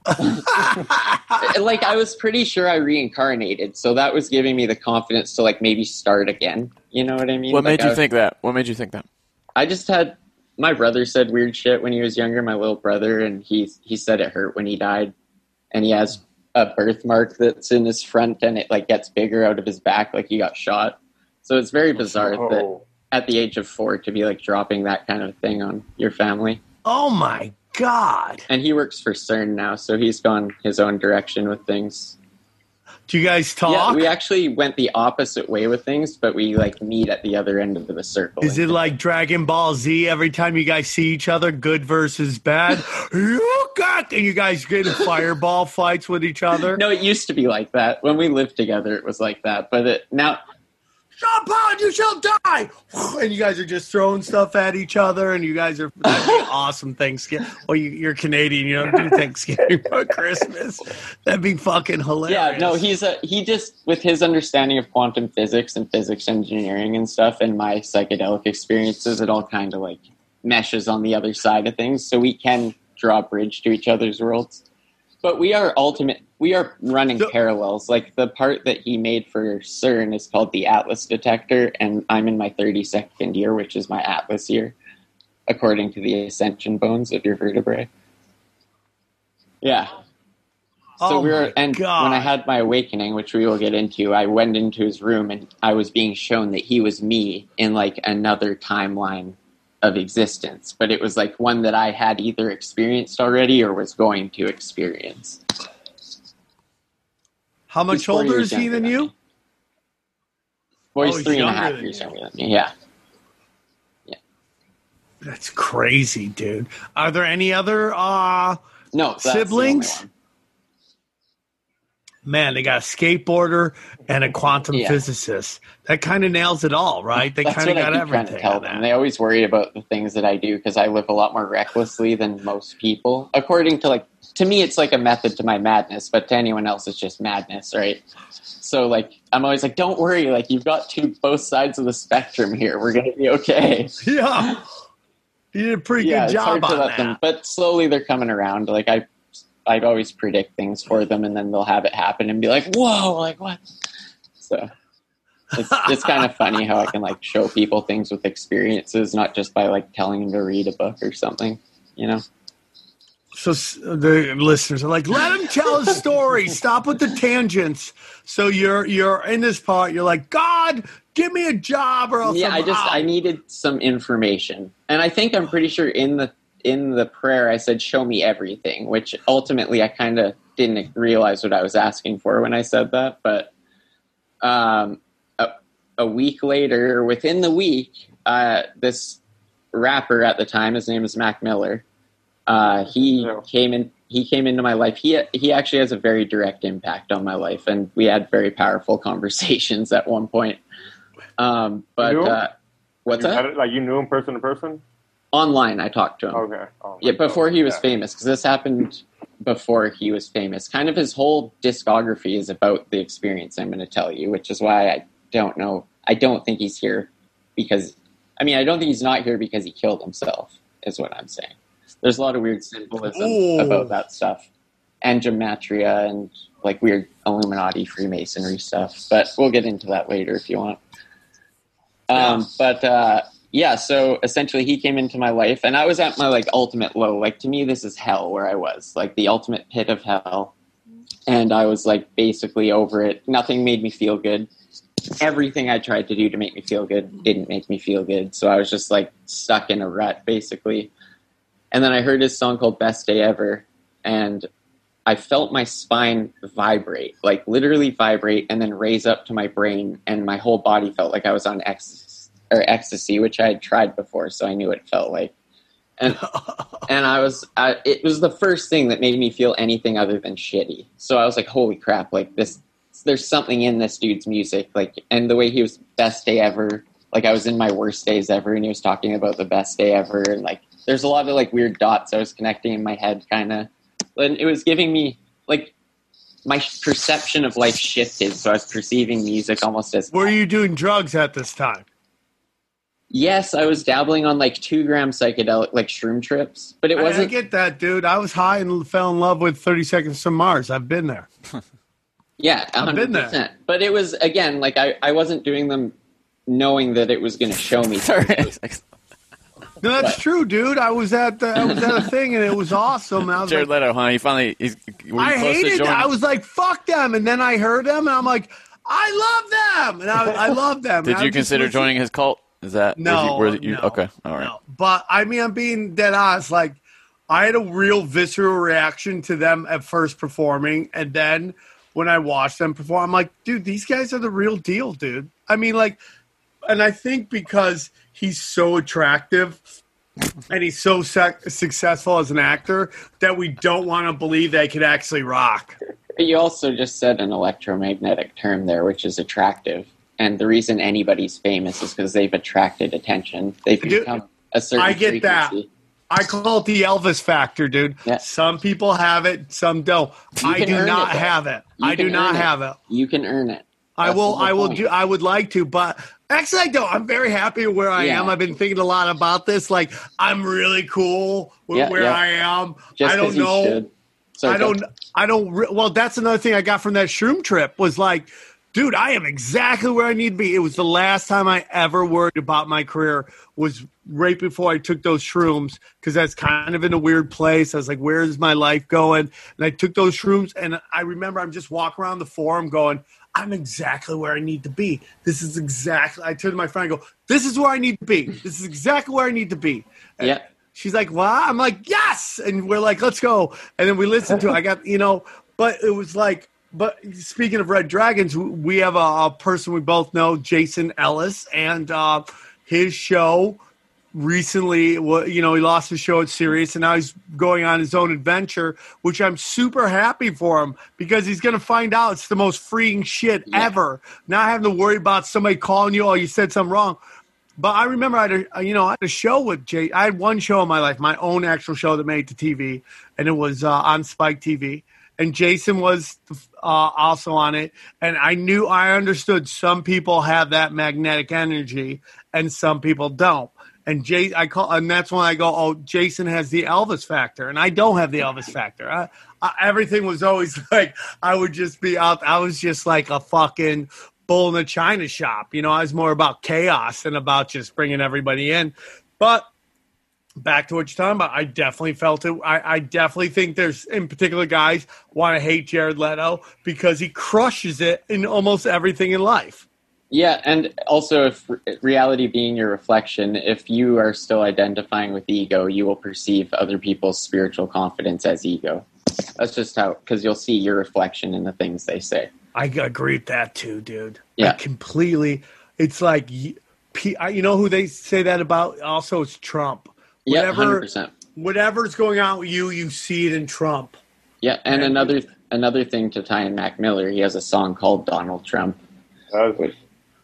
like I was pretty sure I reincarnated, so that was giving me the confidence to like maybe start again. You know what I mean? What Like, made you I- think that? What made you think that? I just had my brother said weird shit when he was younger. My little brother, and he he said it hurt when he died, and he has a birthmark that's in his front, and it like gets bigger out of his back, like he got shot. So it's very bizarre that Oh. at the age of four to be like dropping that kind of thing on your family. oh my god! And he works for CERN now, so he's gone his own direction with things. Do you guys talk? Yeah, we actually went the opposite way with things, but we like meet at the other end of the circle. Is it like Dragon Ball Z? Every time you guys see each other, good versus bad, you got, and you guys get in fireball fights with each other. No, it used to be like that. When we lived together, it was like that. But it, now, John Pound, you shall die. And you guys are just throwing stuff at each other, and you guys are awesome Thanksgiving. Well, you, you're Canadian, you don't do Thanksgiving or Christmas. That'd be fucking hilarious. Yeah, no, he's a he just with his understanding of quantum physics and physics engineering and stuff, and my psychedelic experiences, it all kind of like meshes on the other side of things, so we can draw a bridge to each other's worlds. But we are ultimate. We are running So- parallels. Like the part that he made for CERN is called the Atlas detector, and I'm in my 32nd year, which is my Atlas year, according to the ascension bones of your vertebrae. Yeah. So Oh we were, and God. when I had my awakening, which we will get into, I went into his room and I was being shown that he was me in like another timeline of existence, but it was like one that I had either experienced already or was going to experience. How much older is he than than you? Well, Oh, he's he's and a half years younger than me. Yeah. Yeah. That's crazy, dude. Are there any other uh No, Siblings? Man, they got a skateboarder and a quantum Yeah. physicist. That kind of nails it all, right? They kind of got everything. to tell them. They always worry about the things that I do because I live a lot more recklessly than most people. According to like, to me, it's like a method to my madness, but to anyone else, it's just madness, right? So like, I'm always like, don't worry, like you've got two both sides of the spectrum here. We're gonna be okay. Yeah. You did a pretty yeah, good it's job on let that. them, but slowly they're coming around. Like I, I always predict things for them, and then they'll have it happen and be like, "Whoa!" Like what? So it's it's kind of funny how I can like show people things with experiences, not just by like telling them to read a book or something. You know? So the listeners are like, let him tell his story. Stop with the tangents. So you're you're in this part. You're like, God, give me a job or else yeah, I'm I just out." I needed some information, and I think I'm pretty sure in the in the prayer I said, "Show me everything," which ultimately I kind of didn't realize what I was asking for when I said that, but um, a, a week later, within the week, uh, this rapper at the time, his name is Mac Miller. Uh, he Yeah. came in. He came into my life. He he actually has a very direct impact on my life, and we had very powerful conversations at one point. Um, but You knew him? uh, what's You that? it- like you knew him person to person? Online, I talked to him. Okay. Oh, Yeah, before he was yeah. famous, because this happened before he was famous. Kind of his whole discography is about the experience I'm going to tell you, which is why I don't know. I don't think he's here because, I mean, I don't think he's not here because he killed himself, is what I'm saying. There's a lot of weird symbolism Ooh. about that stuff and gematria and like weird Illuminati Freemasonry stuff, but we'll get into that later if you want. Um, but uh, yeah, so essentially he came into my life and I was at my like ultimate low. Like to me this is hell where I was. Like the ultimate pit of hell. And I was like basically over it. Nothing made me feel good. Everything I tried to do to make me feel good didn't make me feel good. So I was just like stuck in a rut basically. And then I heard his song called Best Day Ever and I felt my spine vibrate, like literally vibrate, and then raise up to my brain, and my whole body felt like I was on ecstasy, or ecstasy, which I had tried before, so I knew what it felt like. And and I was, I, it was the first thing that made me feel anything other than shitty. So I was like, holy crap! Like this, there's something in this dude's music, like, and the way he was best day ever. Like I was in my worst days ever, and he was talking about the best day ever, and like, there's a lot of like weird dots I was connecting in my head, kind of and it was giving me like my perception of life shifted so i was perceiving music almost as Were you doing drugs at this time? Yes i was dabbling on like two gram psychedelic like shroom trips but it I- I, wasn't I get that, dude. I was high and fell in love with 30 Seconds to Mars. I've been there. yeah I've been there. but it was again like i, I wasn't doing them knowing that it was going to show me No, that's But- true, dude. I was at the, I was at a thing and it was awesome. And I was Jared like, Leto, huh? He finally he's were you I close to hated. I was like, fuck them. And then I heard them, and I'm like, I love them, and I, I love them. Did And you just consider joining his cult? Is that was No, you, were you, no, okay? All right. No. But I mean, I'm being dead honest. Like, I had a real visceral reaction to them at first performing, and then when I watched them perform, I'm like, dude, these guys are the real deal, dude. I mean, like, and I think because he's so attractive and he's so sec- successful as an actor that we don't want to believe they could actually rock. you also just said an electromagnetic term there which is attractive and the reason anybody's famous is because they've attracted attention. They've become a certain. I get that. I call it the Elvis factor, dude. Yeah. Some people have it, some don't. I do not it, have it. You I do not it. have it. You can earn it. I will. I will point. do. I would like to, but actually, I don't. I'm very happy where I Yeah. am. I've been thinking a lot about this. Like, I'm really cool with Yeah, where. I am. Just I don't know. Sorry, I don't. I don't. Well, that's another thing I got from that shroom trip was like, dude, I am exactly where I need to be. It was the last time I ever worried about my career was right before I took those shrooms because that's kind of in a weird place. I was like, where is my life going? And I took those shrooms, and I remember I'm just walking around the forum going. I'm exactly where I need to be. This is exactly. I turned to my friend and go, "This is where I need to be. This is exactly where I need to be." And Yeah. She's like, "What?" I'm like, "Yes!" And we're like, "Let's go!" And then we listened to. it. I got you know, but it was like. But speaking of Red Dragons, we have a, a person we both know, Jason Ellis, and uh, his show recently, you know, he lost his show at Sirius, and now he's going on his own adventure, which I'm super happy for him because he's going to find out it's the most freeing shit Yeah. ever. Not having to worry about somebody calling you, oh, you said something wrong. But I remember I had a, you know I had a show with Jay. I had one show in my life, my own actual show that made it to TV, and it was uh, on Spike TV. And Jason was uh, also on it, and I knew I understood some people have that magnetic energy, and some people don't. And Jay, I call, and that's when I go, oh, Jason has the Elvis factor, and I don't have the Elvis factor. I, I, everything was always like I would just be out. I was just like a fucking bull in a china shop. You know, I was more about chaos than about just bringing everybody in. But back to what you're talking about, I definitely felt it. I, I definitely think there's, in particular, guys want to hate Jared Leto because he crushes it in almost everything in life. Yeah, and also if reality being your reflection, if you are still identifying with ego, you will perceive other people's spiritual confidence as ego. That's just how, because you'll see your reflection in the things they say. I agree with that too, dude. Yeah. I completely. It's like, y- P- I- you know who they say that about? Also, it's Trump. Yeah, Whatever- hundred percent. Whatever's going on with you, you see it in Trump. Yeah, and another another thing to tie in Mac Miller, he has a song called Donald Trump, That was-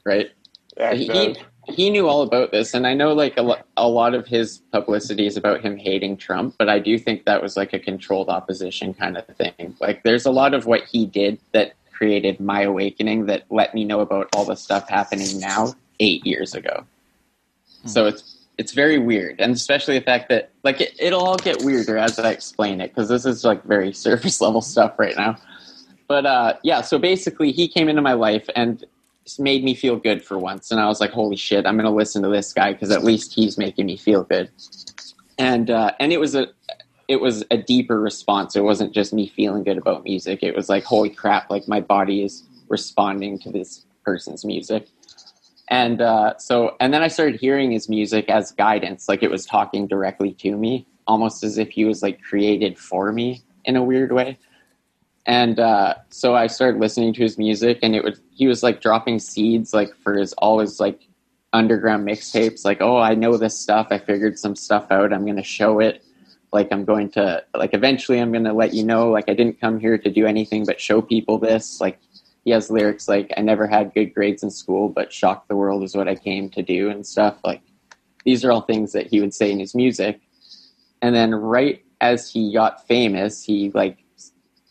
right? yeah, he, that- he knew all about this and i know like a, lo- a lot of his publicity is about him hating trump but i do think that was like a controlled opposition kind of thing like there's a lot of what he did that created my awakening that let me know about all the stuff happening now eight years ago so it's it's very weird. And especially the fact that like it, it'll all get weirder as i explain it because this is like very surface level stuff right now. But uh yeah so basically he came into my life and made me feel good for once. And i was like holy shit i'm gonna listen to this guy because at least he's making me feel good. And uh and it was a it was a deeper response. It wasn't just me feeling good about music. It was like holy crap like my body is responding to this person's music and uh, so and then i started hearing his music as guidance like it was talking directly to me almost as if he was like created for me in a weird way. And uh, so i started listening to his music and it would he was like dropping seeds like for his all his like underground mixtapes like oh i know this stuff. I figured some stuff out. I'm going to show it. Like i'm going to like eventually i'm going to let you know like i didn't come here to do anything but show people this like he has lyrics like i never had good grades in school but shock the world is what i came to do and stuff. Like these are all things that he would say in his music. And then right as he got famous he like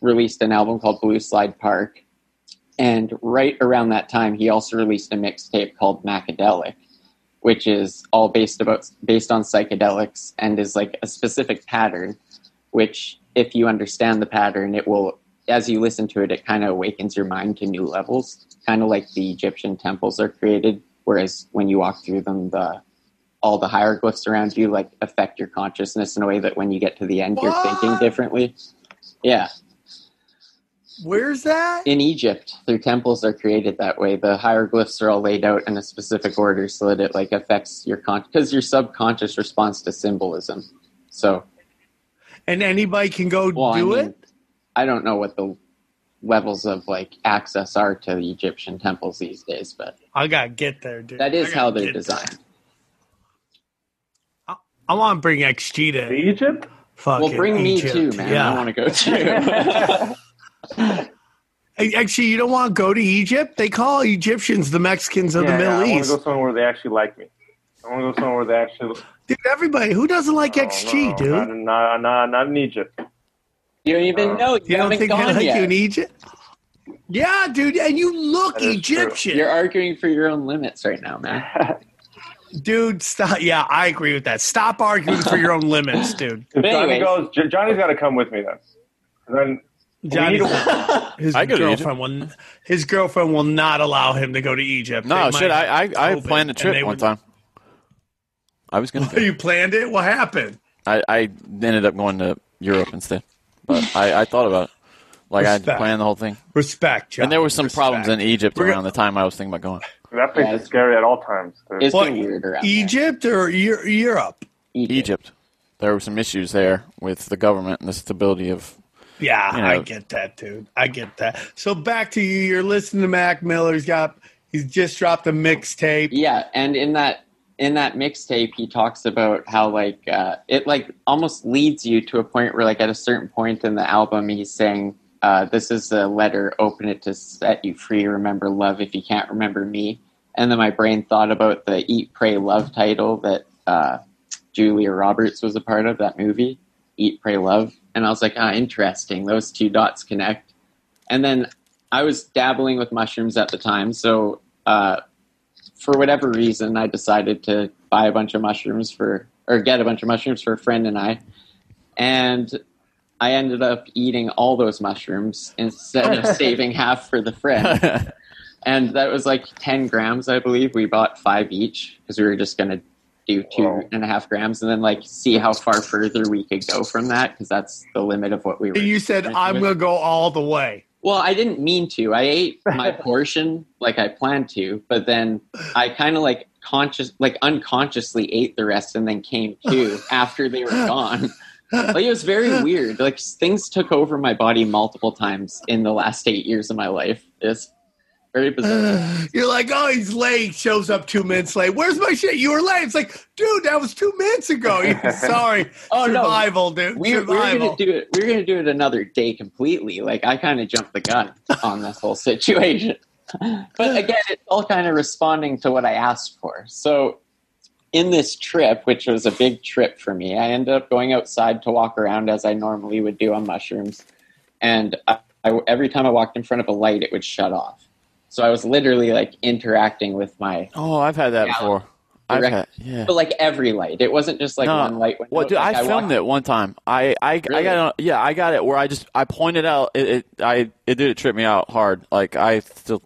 released an album called blue slide park. And right around that time he also released a mixtape called macadelic which is all based about based on psychedelics and is like a specific pattern which if you understand the pattern it will as you listen to it it kind of awakens your mind to new levels kind of like the egyptian temples are created whereas when you walk through them the all the hieroglyphs around you like affect your consciousness in a way that when you get to the end you're thinking differently yeah Where's that? in Egypt, their temples are created that way. The hieroglyphs are all laid out in a specific order so that it like affects your con because your subconscious responds to symbolism. So, And anybody can go well, I do mean, it. I don't know what the levels of like access are to the Egyptian temples these days, but I gotta get there, dude. that I is gotta how they're get there. designed. I want to bring XG to Egypt? fucking Well, bring me too, man. Yeah. I want to go too. Actually, you don't want to go to Egypt? They call Egyptians the Mexicans of the Yeah, East. I want to go somewhere where they actually like me. I want to go somewhere where they actually. Dude, everybody, who doesn't like Oh, XG, no, dude? Not, not, not, not in Egypt. You don't even know. You, you don't haven't think they gone like yet. you in Egypt? Yeah, dude, and you look That is true. Egyptian. You're arguing for your own limits right now, man. Dude, stop. Yeah, I agree with that. Stop arguing for your own limits, dude. Johnny anyways. goes, J- Johnny's got to come with me then. And then Johnny, his I go to girlfriend will his girlfriend will not allow him to go to Egypt. No, They shit. I I, I planned a trip one would- time. I was gonna. Go. You planned it? What happened? I, I ended up going to Europe instead, but I, I thought about it. Like I Respect. planned the whole thing, Respect, Johnny. and there were some respect. problems in Egypt We're around the time I was thinking about going. that place Yeah, is scary at all times. dude. It's What, weird around there. Egypt or Eu- Europe? Egypt. There were some issues there with the government and the stability of. Yeah, You know. I get that, dude. I get that. So back to you. You're listening to Mac Miller. He's got. He's just dropped a mixtape. Yeah, and in that in that mixtape, he talks about how like uh, it like almost leads you to a point where like at a certain point in the album, he's saying, uh, "This is a letter. Open it to set you free. Remember love if you can't remember me." And then my brain thought about the Eat, Pray, Love title that uh, Julia Roberts was a part of that movie, Eat, Pray, Love. And I was like, ah, interesting. Those two dots connect. And then I was dabbling with mushrooms at the time, so uh, for whatever reason, I decided to buy a bunch of mushrooms for, or get a bunch of mushrooms for a friend and I. And I ended up eating all those mushrooms instead of saving half for the friend. And that was like 10 grams, I believe. We bought five each because we were just going to do two Wow. and a half grams and then like see how far further we could go from that because that's the limit of what we were. And you said, I'm going to go all the way. Well, I didn't mean to. I ate my portion like I planned to, but then I kind of like conscious, like unconsciously ate the rest and then came to after they were gone. Like it was very weird. Like things took over my body multiple times in the last eight years of my life. It's very bizarre. You're like, oh, he's late. Shows up two minutes late. Where's my shit? You were late. It's like, dude, that was two minutes ago. Sorry. Oh, no. Survival, dude. We, we were gonna do it. We were gonna do it another day completely. Like I kind of jumped the gun on this whole situation. But again, it's all kind of responding to what I asked for. So in this trip, which was a big trip for me, I ended up going outside to walk around as I normally would do on mushrooms, and I, I, every time I walked in front of a light, it would shut off. So I was literally like interacting with my, Oh, I've had that before. I've had, yeah. but like every light. It wasn't just like No. one light. Went Well, dude, Like, I filmed walked- it one time. I, I, I got, it- yeah, I got it where I just, I pointed out, it, it I, it did trip me out hard. Like I still,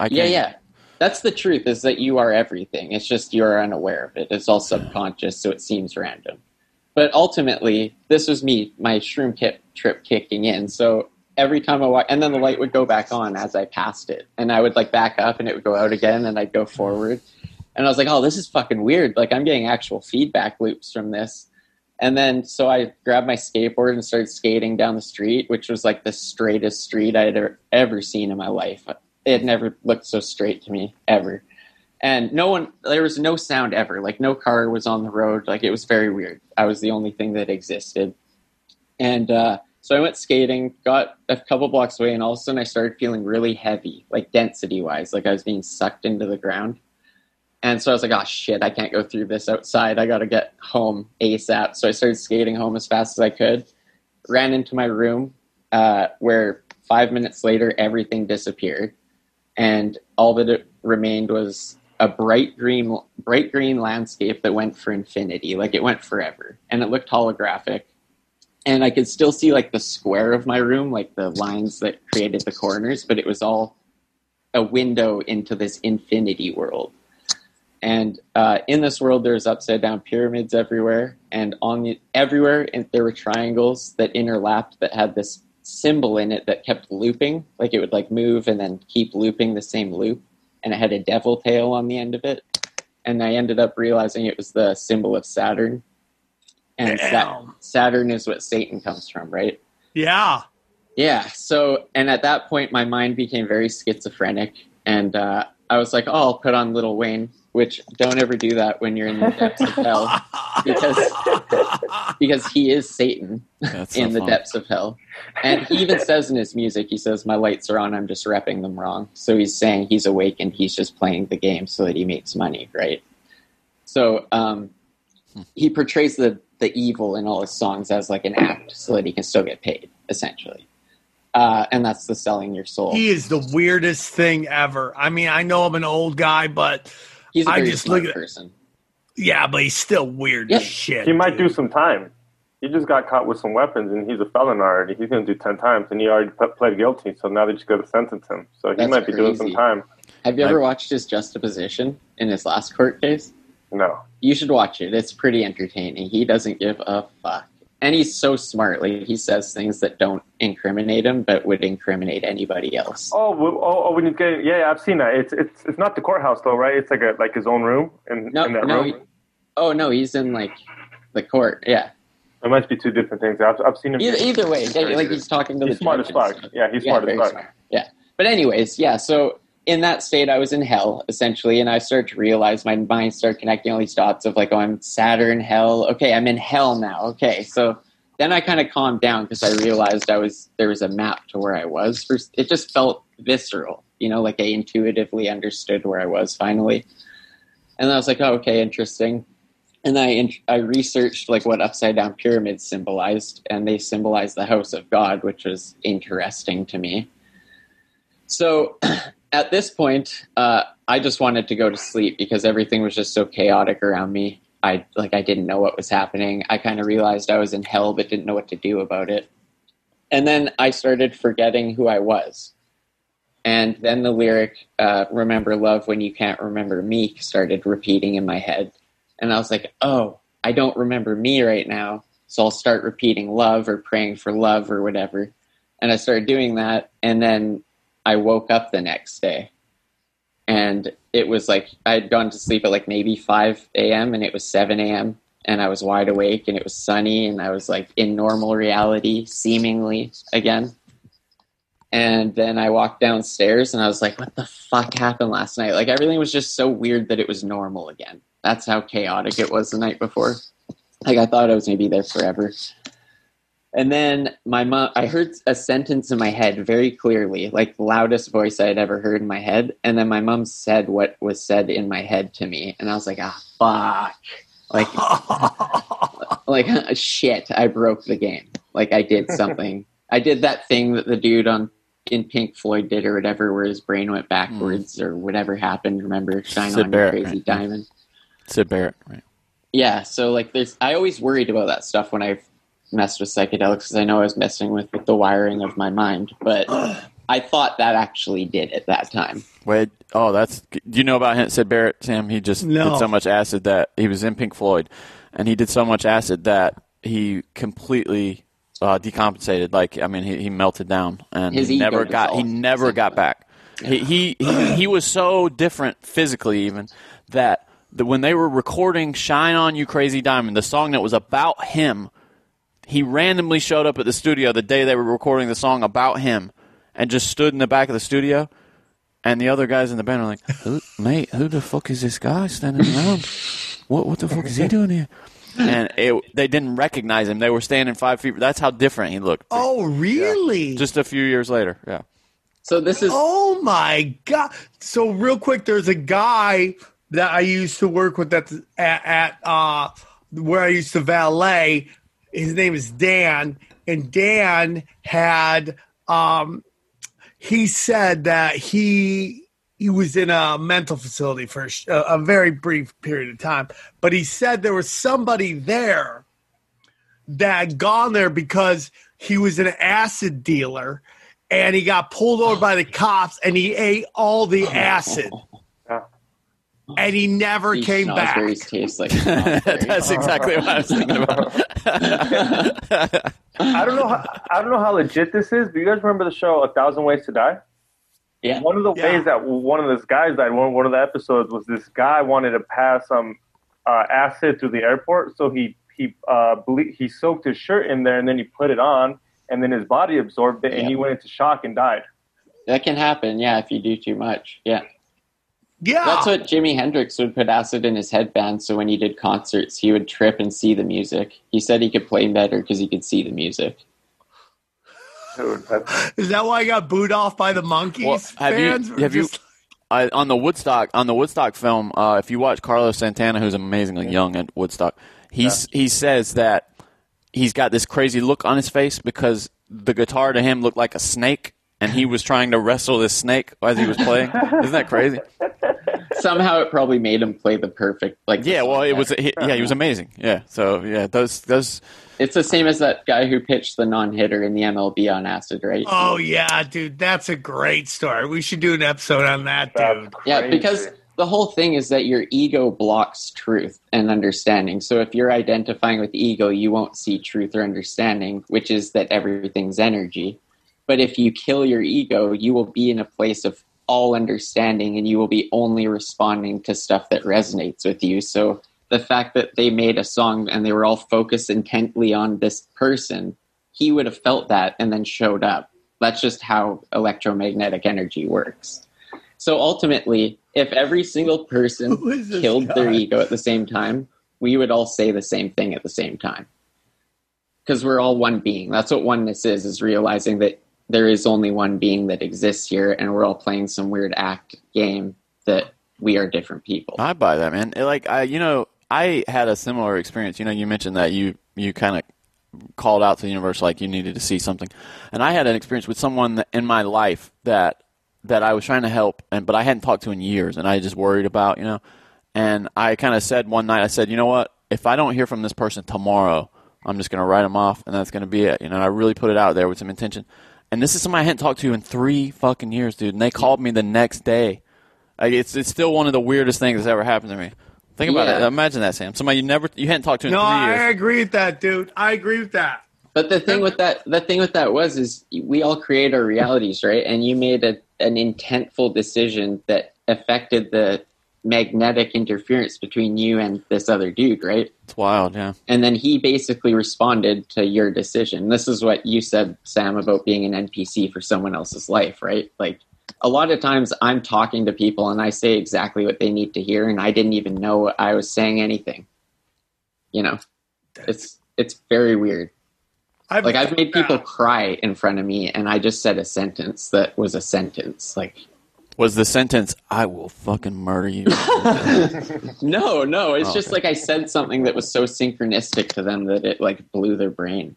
I can't. Yeah, yeah. That's the truth is that you are everything. It's just you're unaware of it. It's all subconscious, so it seems random. But ultimately, this was me, my shroom kit trip kicking in. So every time I walk, and then the light would go back on as I passed it. And I would like back up and it would go out again and I'd go forward. And I was like, oh, this is fucking weird. Like I'm getting actual feedback loops from this. And then so I grabbed my skateboard and started skating down the street, which was like the straightest street I had ever, ever seen in my life. It never looked so straight to me ever. And no one, there was no sound ever. Like no car was on the road. Like it was very weird. I was the only thing that existed. And uh, so I went skating, got a couple blocks away, and all of a sudden I started feeling really heavy, like density wise, like I was being sucked into the ground. And so I was like, oh shit, I can't go through this outside. I got to get home ASAP. So I started skating home as fast as I could, ran into my room, uh, where five minutes later everything disappeared. And all that remained was a bright green, bright green landscape that went for infinity. Like it went forever. And it looked holographic. And I could still see like the square of my room, like the lines that created the corners, but it was all a window into this infinity world. And uh, in this world, there's upside down pyramids everywhere, and on the, everywhere there were triangles that interlapped that had this symbol in it that kept looping, like it would like move and then keep looping the same loop, and it had a devil tail on the end of it. And I ended up realizing it was the symbol of Saturn, and Sa- Saturn is what Satan comes from, right? Yeah. Yeah. So, and at that point, my mind became very schizophrenic, and uh, I was like, "Oh, I'll put on Lil Wayne," which don't ever do that when you're in the depths of hell. because because he is Satan That's so in the fun. depths of hell. And he even says in his music, he says, My lights are on, I'm just repping them wrong. So he's saying he's awake and he's just playing the game so that he makes money, right? So um, he portrays the, the evil in all his songs as like an act so that he can still get paid, essentially. Uh, and that's the selling your soul. He is the weirdest thing ever. I mean, I know I'm an old guy, but He's a I very just smart look at- person. yeah, but he's still weird Yeah. as shit. He might do some time. He just got caught with some weapons, and he's a felon already. He's going to do ten times, and he already p- pled guilty. So now they just got to sentence him. So he That's might be doing some time. Have you Like- ever watched his juxtaposition in his last court case? No, You should watch it. It's pretty entertaining. He doesn't give a fuck. And he's so smart. Like he says things that don't incriminate him, but would incriminate anybody else. Oh, oh, oh, when he's getting, yeah, yeah, I've seen that. It's it's it's not the courthouse though, right? It's like a like his own room in, No, in that no. room. he- oh no, he's in like the court. Yeah. It must be two different things. I've I've seen him. Either, either way, yeah, like he's talking to He's the smart as fuck. Yeah, he's Yeah, smart as fuck. smart. Yeah. But anyways, yeah. So in that state, I was in hell essentially, and I started to realize my mind started connecting all these dots of like, oh, I'm Saturn, hell. Okay, I'm in hell now. Okay, so then I kind of calmed down because I realized I was there was a map to where I was. First, it just felt visceral, you know, like I intuitively understood where I was finally. And I was like, oh, okay, interesting. And I I researched like what upside down pyramids symbolized, and they symbolized the house of God, which was interesting to me. So at this point, uh, I just wanted to go to sleep because everything was just so chaotic around me. I like I didn't know what was happening. I kind of realized I was in hell, but didn't know what to do about it. And then I started forgetting who I was. And then the lyric, uh, Remember Love When You Can't Remember Me, started repeating in my head. And I was like, oh, I don't remember me right now. So I'll start repeating love or praying for love or whatever. And I started doing that. And then I woke up the next day. And it was like I had gone to sleep at like maybe 5 a.m. and it was 7 a.m. And I was wide awake and it was sunny and I was like in normal reality, seemingly again. And then I walked downstairs and I was like, what the fuck happened last night? Like everything was just so weird that it was normal again. That's how chaotic it was the night before. Like I thought I was going to be there forever. And then my mom, I heard a sentence in my head very clearly, like the loudest voice I had ever heard in my head. And then my mom said what was said in my head to me. And I was like, ah, fuck. Like, like shit, I broke the game. Like I did something. I did that thing that the dude on in Pink Floyd did or whatever, where his brain went backwards or whatever happened. Remember, shine Sid on Barrett, your crazy right? diamond. Syd Barrett, right? Yeah, so like there's I always worried about that stuff when I messed with psychedelics because I know I was messing with, with the wiring of my mind, but I thought that actually did at that time. Wait, oh, that's. Do you know about him, Syd Barrett, Sam? He just No. did so much acid that he was in Pink Floyd, and he did so much acid that he completely uh, decompensated. Like, I mean, he, he melted down, and His he never got. He dissolved, never got essentially. back. He, he he he was so different physically, even that the, when they were recording "Shine On You, Crazy Diamond," the song that was about him, he randomly showed up at the studio the day they were recording the song about him, and just stood in the back of the studio. And the other guys in the band are like, who, "Mate, who the fuck is this guy standing around? What what the fuck is he doing here?" And it, they didn't recognize him. They were standing five feet. That's how different he looked. oh, really? Just a few years later, yeah. So this is Oh my god! So real quick, there's a guy that I used to work with at at, at uh, where I used to valet. His name is Dan, and Dan had um, he said that he he was in a mental facility for a, a very brief period of time, but he said there was somebody there that had gone there because he was an acid dealer and he got pulled over by the cops and he ate all the acid Yeah. And he never these came back. schnozberries taste like. That's exactly what I was thinking about. I don't know. How, I don't know how legit this is, but you guys remember the show A Thousand Ways to Die? yeah. One of the Yeah. ways that one of those guys died, one one of the episodes was this guy wanted to pass some uh, acid through the airport, so he he uh, ble- he soaked his shirt in there and then he put it on, and then his body absorbed it, and he went into shock and died. That can happen, yeah, if you do too much. Yeah. Yeah. That's what Jimi Hendrix would put acid in his headband, so when he did concerts, he would trip and see the music. He said he could play better because he could see the music. Is that why I got booed off by the monkeys? Well, have you- fans? Or have you- I, on the Woodstock on the Woodstock film, uh, if you watch Carlos Santana, who's amazingly young at Woodstock, he's he says that he's got this crazy look on his face because the guitar to him looked like a snake, and he was trying to wrestle this snake as he was playing. Isn't that crazy? Somehow it probably made him play the perfect like. Yeah, well, it was better. he, yeah, he was amazing. Yeah, so yeah, those those It's the same as that guy who pitched the non-hitter in the MLB on acid, right? Oh yeah, dude, that's a great story. We should do an episode on that, dude. Yeah, because the whole thing is that your ego blocks truth and understanding. So if you're identifying with ego, you won't see truth or understanding, which is that everything's energy. But if you kill your ego, you will be in a place of all understanding and you will be only responding to stuff that resonates with you. So the fact that they made a song and they were all focused intently on this person, he would have felt that and then showed up. That's just how electromagnetic energy works. So ultimately, if every single person Who is this killed their ego at the same time, we would all say the same thing at the same time. Because we're all one being. That's what oneness is, is realizing that there is only one being that exists here and we're all playing some weird act game that we are different people. I buy that, man. Like I, you know, I had a similar experience. You know, you mentioned that you you kind of called out to the universe like you needed to see something, and I had an experience with someone in my life that that I was trying to help, and but I hadn't talked to in years, and I just worried about, you know, and I kind of said one night, I said, you know what, if I don't hear from this person tomorrow, I'm just gonna write them off, and that's gonna be it. You know, I really put it out there with some intention. And this is somebody I hadn't talked to in three fucking years, dude. And they called me the next day. Like it's it's still one of the weirdest things that's ever happened to me. Think about Yeah. it. Imagine that, Sam. Somebody you never you hadn't talked to in No, three I years. No, I agree with that, dude. I agree with that. But the thing with that, the thing with that was, is we all create our realities, right? And you made a, an intentful decision that affected the magnetic interference between you and this other dude, right? It's wild, yeah. And then he basically responded to your decision. This is what you said, Sam, about being an NPC for someone else's life, right? Like a lot of times I'm talking to people and I say exactly what they need to hear, and I didn't even know I was saying anything. You know, it's it's very weird. I've, Like I've made people Yeah. cry in front of me, and I just said a sentence that was a sentence. Like, Was the sentence "I will fucking murder you"? no, no, it's Oh, just okay. like I said something that was so synchronistic to them that it like blew their brain.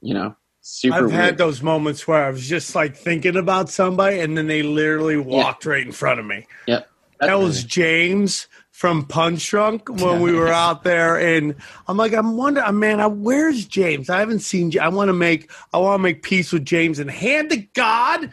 You know, super. I've weird. had those moments where I was just like thinking about somebody, and then they literally walked right in front of me. Yep. That was James from Punch Drunk when we were out there, and I'm like, I'm wondering, uh, man, I, where's James? I haven't seen. Ja- I want to make, I want to make peace with James, and hand to God,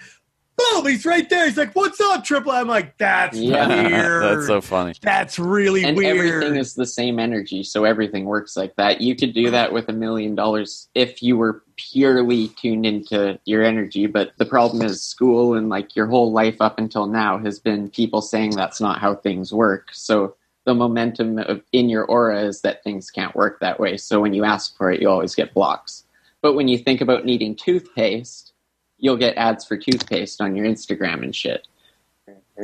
boom, he's right there. He's like, "What's up, Triple?" I'm like, "That's Yeah. weird. That's so funny. That's really and weird." everything is the same energy, so everything works like that. You could do that with a million dollars if you were purely tuned into your energy. But the problem is, school and like your whole life up until now has been people saying that's not how things work. So the momentum of, in your aura is that things can't work that way. So when you ask for it, you always get blocks. But when you think about needing toothpaste, you'll get ads for toothpaste on your Instagram and shit.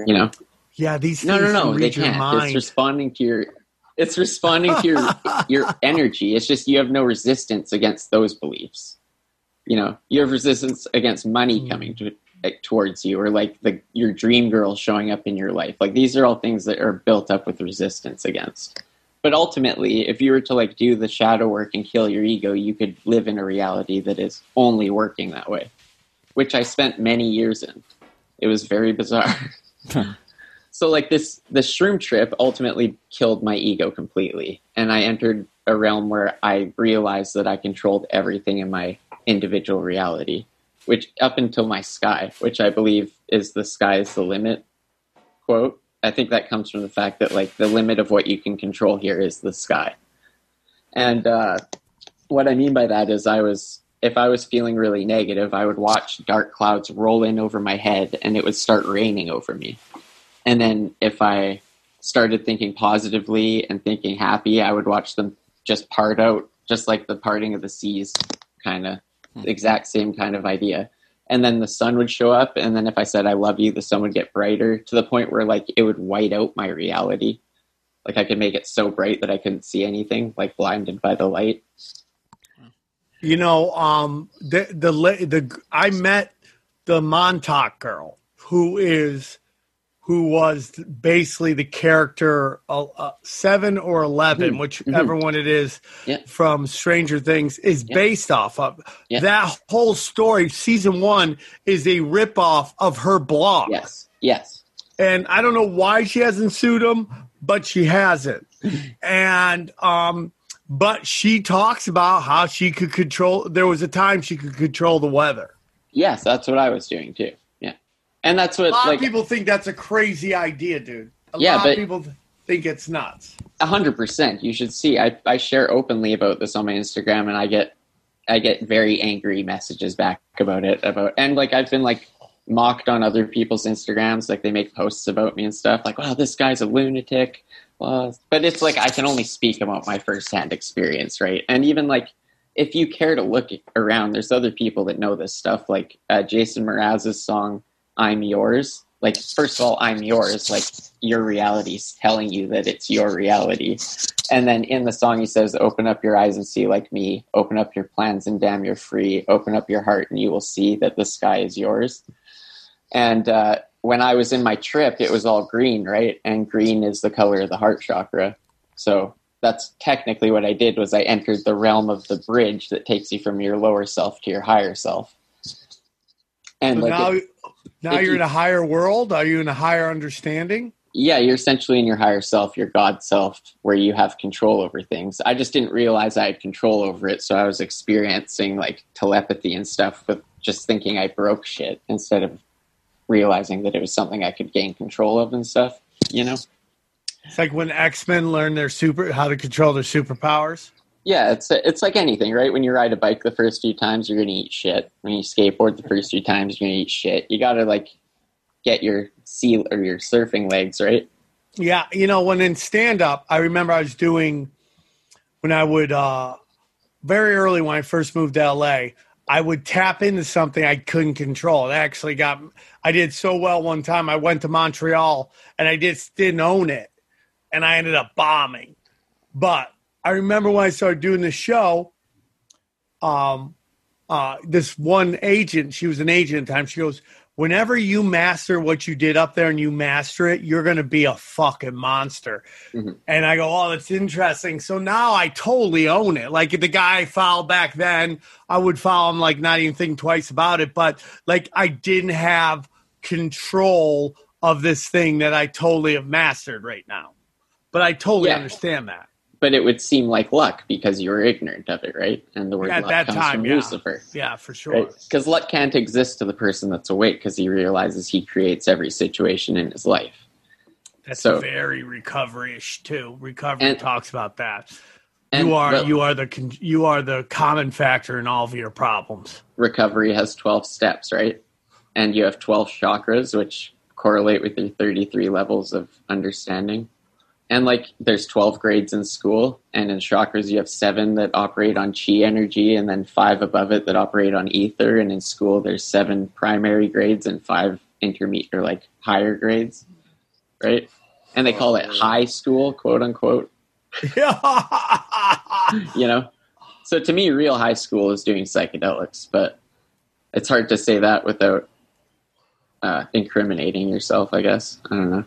You know. yeah, these No, things no, no. can They can't. It's responding to your. It's responding to your your energy. It's just you have no resistance against those beliefs. You know, you have resistance against money Hmm. coming to, like, towards you, or like the your dream girl showing up in your life. Like these are all things that are built up with resistance against. But ultimately, if you were to like do the shadow work and kill your ego, you could live in a reality that is only working that way, which I spent many years in. It was very bizarre. so like this the shroom trip ultimately killed my ego completely and i entered a realm where i realized that i controlled everything in my individual reality which up until my sky which i believe is the sky is the limit quote i think that comes from the fact that like the limit of what you can control here is the sky and uh, what i mean by that is i was if i was feeling really negative i would watch dark clouds roll in over my head and it would start raining over me and then if I started thinking positively and thinking happy, I would watch them just part out, just like the parting of the seas, kind of hmm. exact same kind of idea. and then the sun would show up, and then if I said I love you, the sun would get brighter to the point where like it would white out my reality. Like I could make it so bright that I couldn't see anything, like blinded by the light. You know, um, the the the I met the Montauk girl who is who was basically the character uh, uh, seven or 11 Mhm. whichever one it is Yeah. from Stranger Things, is Yeah. based off of. Yeah. That whole story, season one, is a ripoff of her blog. Yes, yes, and I don't know why she hasn't sued him, but she hasn't. and um, but she talks about how she could control. There was a time she could control the weather. yes. That's what I was doing too. Yeah, and that's what A lot like of people think that's a crazy idea, dude. A Yeah, lot but- of people think it's nuts. A hundred percent. You should see. I I share openly about this on my Instagram, and I get I get very angry messages back about it. About and like I've been like mocked on other people's Instagrams. Like they make posts about me and stuff. Like, wow, this guy's a lunatic. But it's like I can only speak about my firsthand experience, right? And even like if you care to look around, there's other people that know this stuff. Like uh, Jason Mraz's song "I'm Yours." Like, first of all, I'm yours. Like, your reality's telling you that it's your reality. And then in the song, he says, Open up your eyes and see like me. Open up your plans and damn, you're free. Open up your heart and you will see that the sky is yours. And uh, when I was in my trip, it was all green, right? And green is the color of the heart chakra. So that's technically what I did was I entered the realm of the bridge that takes you from your lower self to your higher self. And So like now, it- now if you're you- in a higher world. Are you in a higher understanding? yeah, you're essentially in your higher self, your God self, where you have control over things. I just didn't realize I had control over it, so I was experiencing like telepathy and stuff with just thinking I broke shit instead of realizing that it was something I could gain control of and stuff. You know? It's like when X Men learn their super how to control their superpowers. Yeah, it's it's like anything, right? When you ride a bike the first few times, you're gonna eat shit. When you skateboard the first few times, you're gonna eat shit. You gotta like get your sea or your surfing legs, right? Yeah, you know, when in stand up, I remember I was doing when I would uh very early when I first moved to LA, I would tap into something I couldn't control. It actually got I did so well one time. I went to Montreal and I just didn't own it. And I ended up bombing. But I remember when I started doing the show, um uh this one agent, she was an agent at the time, she goes, Whenever you master what you did up there and you master it, you're gonna be a fucking monster. Mhm. And I go, Oh, that's interesting. So now I totally own it. Like if the guy I fouled back then, I would foul him like not even think twice about it. But like I didn't have control of this thing that I totally have mastered right now. But I totally Yeah. understand that. But it would seem like luck because you were ignorant of it, right? And the word At luck that comes time, from yeah. Lucifer. Yeah, for sure. Right? Because luck can't exist to the person that's awake because he realizes he creates every situation in his life. That's So- very recovery-ish too. Recovery And- talks about that. And you are well, you are the con- you are the common factor in all of your problems. recovery has 12 steps, right? And you have 12 chakras, which correlate with your 33 levels of understanding. And like there's 12 grades in school, and in chakras, you have seven that operate on chi energy, and then five above it that operate on ether. And in school, there's seven primary grades and five intermediate or like higher grades, right? And they call it high school, quote unquote. you know so to me real high school is doing psychedelics but it's hard to say that without uh, incriminating yourself i guess i don't know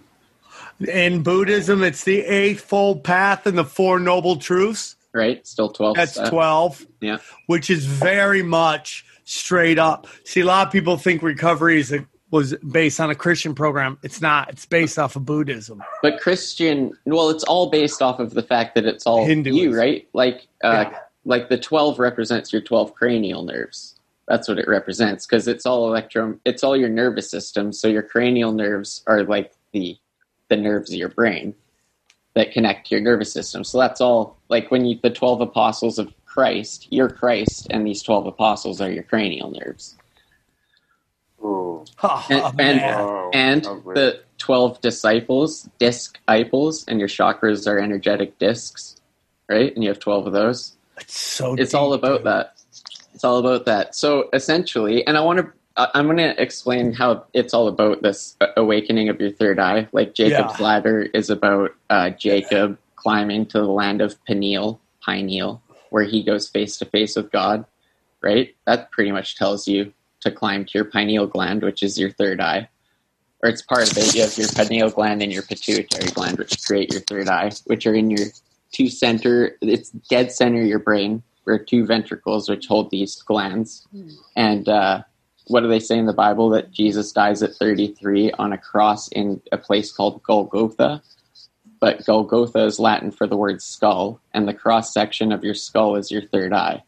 in Buddhism, it's the eightfold path and the four noble truths. right still 12 That's steps. twelve, yeah which is very much straight up. See, a lot of people think recovery is a, was based on a Christian program. It's not. It's based off of Buddhism. but christian well it's all based off of the fact that it's all Hinduism. you right like uh, Yeah. like the 12 represents your 12 cranial nerves that's what it represents because it's all electro it's all your nervous system so your cranial nerves are like the the nerves of your brain that connect to your nervous system so that's all like when you the 12 apostles of christ you're christ and these 12 apostles are your cranial nerves Ooh. Oh, and and, man. And the 12 disciples disc iples and your chakras are energetic discs right and you have 12 of those it's so. it's deep, all about dude. that it's all about that so essentially and i want to I- I'm going to explain how it's all about this awakening of your third eye. Like Jacob's Yeah. ladder is about uh, Jacob climbing to the land of Peniel, Pineal, where he goes face to face with God. Right? That pretty much tells you to climb to your pineal gland, which is your third eye. Or it's part of it. You have your pineal gland and your pituitary gland, which create your third eye, which are in your two center. It's dead center of your brain, where two ventricles which hold these glands. And uh, what do they say in the Bible that Jesus dies at 33 on a cross in a place called Golgotha? But Golgotha is Latin for the word skull, and the cross section of your skull is your third eye.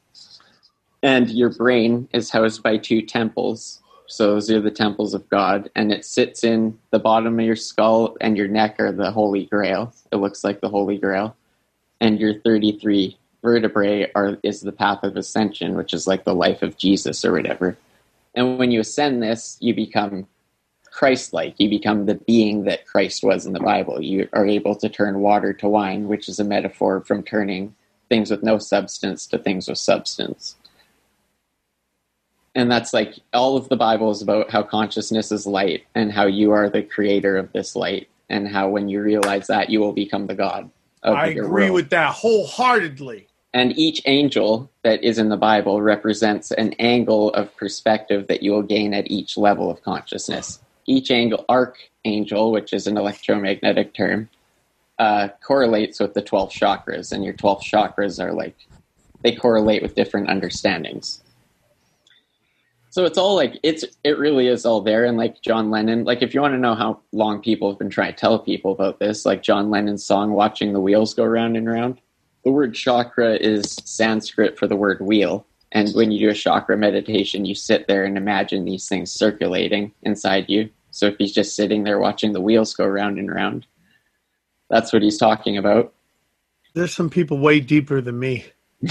And your brain is housed by two temples. So those are the temples of God, and it sits in the bottom of your skull, and your neck are the Holy Grail. It looks like the Holy Grail, and your 33 vertebrae are is the path of ascension, which is like the life of Jesus or whatever. And when you ascend this, you become Christ like. You become the being that Christ was in the Bible. You are able to turn water to wine, which is a metaphor from turning things with no substance to things with substance. And that's like all of the Bible is about how consciousness is light and how you are the creator of this light, and how when you realize that, you will become the God I agree world. with that wholeheartedly. And each angel that is in the Bible represents an angle of perspective that you will gain at each level of consciousness. Each angle, archangel, which is an electromagnetic term, uh, correlates with the 12 chakras, and your 12 chakras are like, they correlate with different understandings. So it's all like, it's, it really is all there. And like John Lennon, like if you want to know how long people have been trying to tell people about this, like John Lennon's song, Watching the Wheels Go Round and Round, the word chakra is Sanskrit for the word wheel. And when you do a chakra meditation, you sit there and imagine these things circulating inside you. So if he's just sitting there watching the wheels go round and round, that's what he's talking about. There's some people way deeper than me.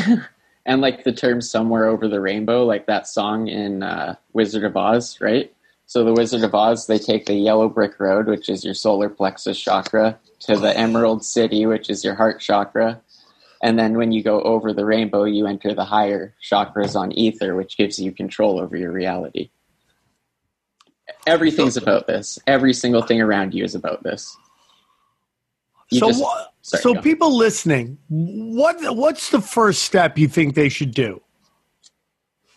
And like the term somewhere over the rainbow, like that song in uh, Wizard of Oz, right? So the Wizard of Oz, they take the yellow brick road, which is your solar plexus chakra, to the Emerald City, which is your heart chakra. And then when you go over the rainbow, you enter the higher chakras on ether, which gives you control over your reality. Everything's about this. Every single thing around you is about this. You so just- sorry, so people listening, what what's the first step you think they should do?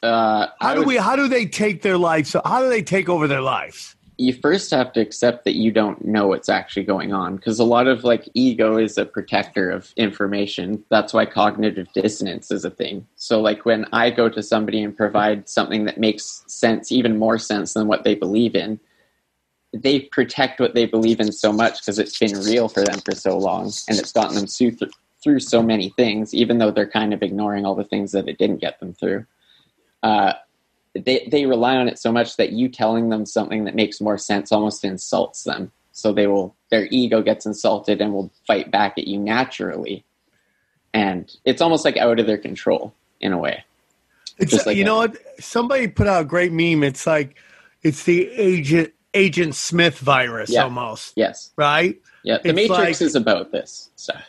Uh, How I do would- we? How do they take their lives? How do they take over their lives? You first have to accept that you don't know what's actually going on because a lot of like ego is a protector of information. That's why cognitive dissonance is a thing. So like when i go to somebody and provide something that makes sense even more sense than what they believe in they protect what they believe in so much because it's been real for them for so long and it's gotten them through, through so many things even though they're kind of ignoring all the things that it didn't get them through. Uh, they they rely on it so much that you telling them something that makes more sense almost insults them. So they will their ego gets insulted and will fight back at you naturally. And it's almost like out of their control in a way. It's Just like you that. know what? Somebody put out a great meme. It's like it's the agent Agent Smith virus Yeah. almost, Yes. right? Yeah. The It's Matrix like- is about this stuff.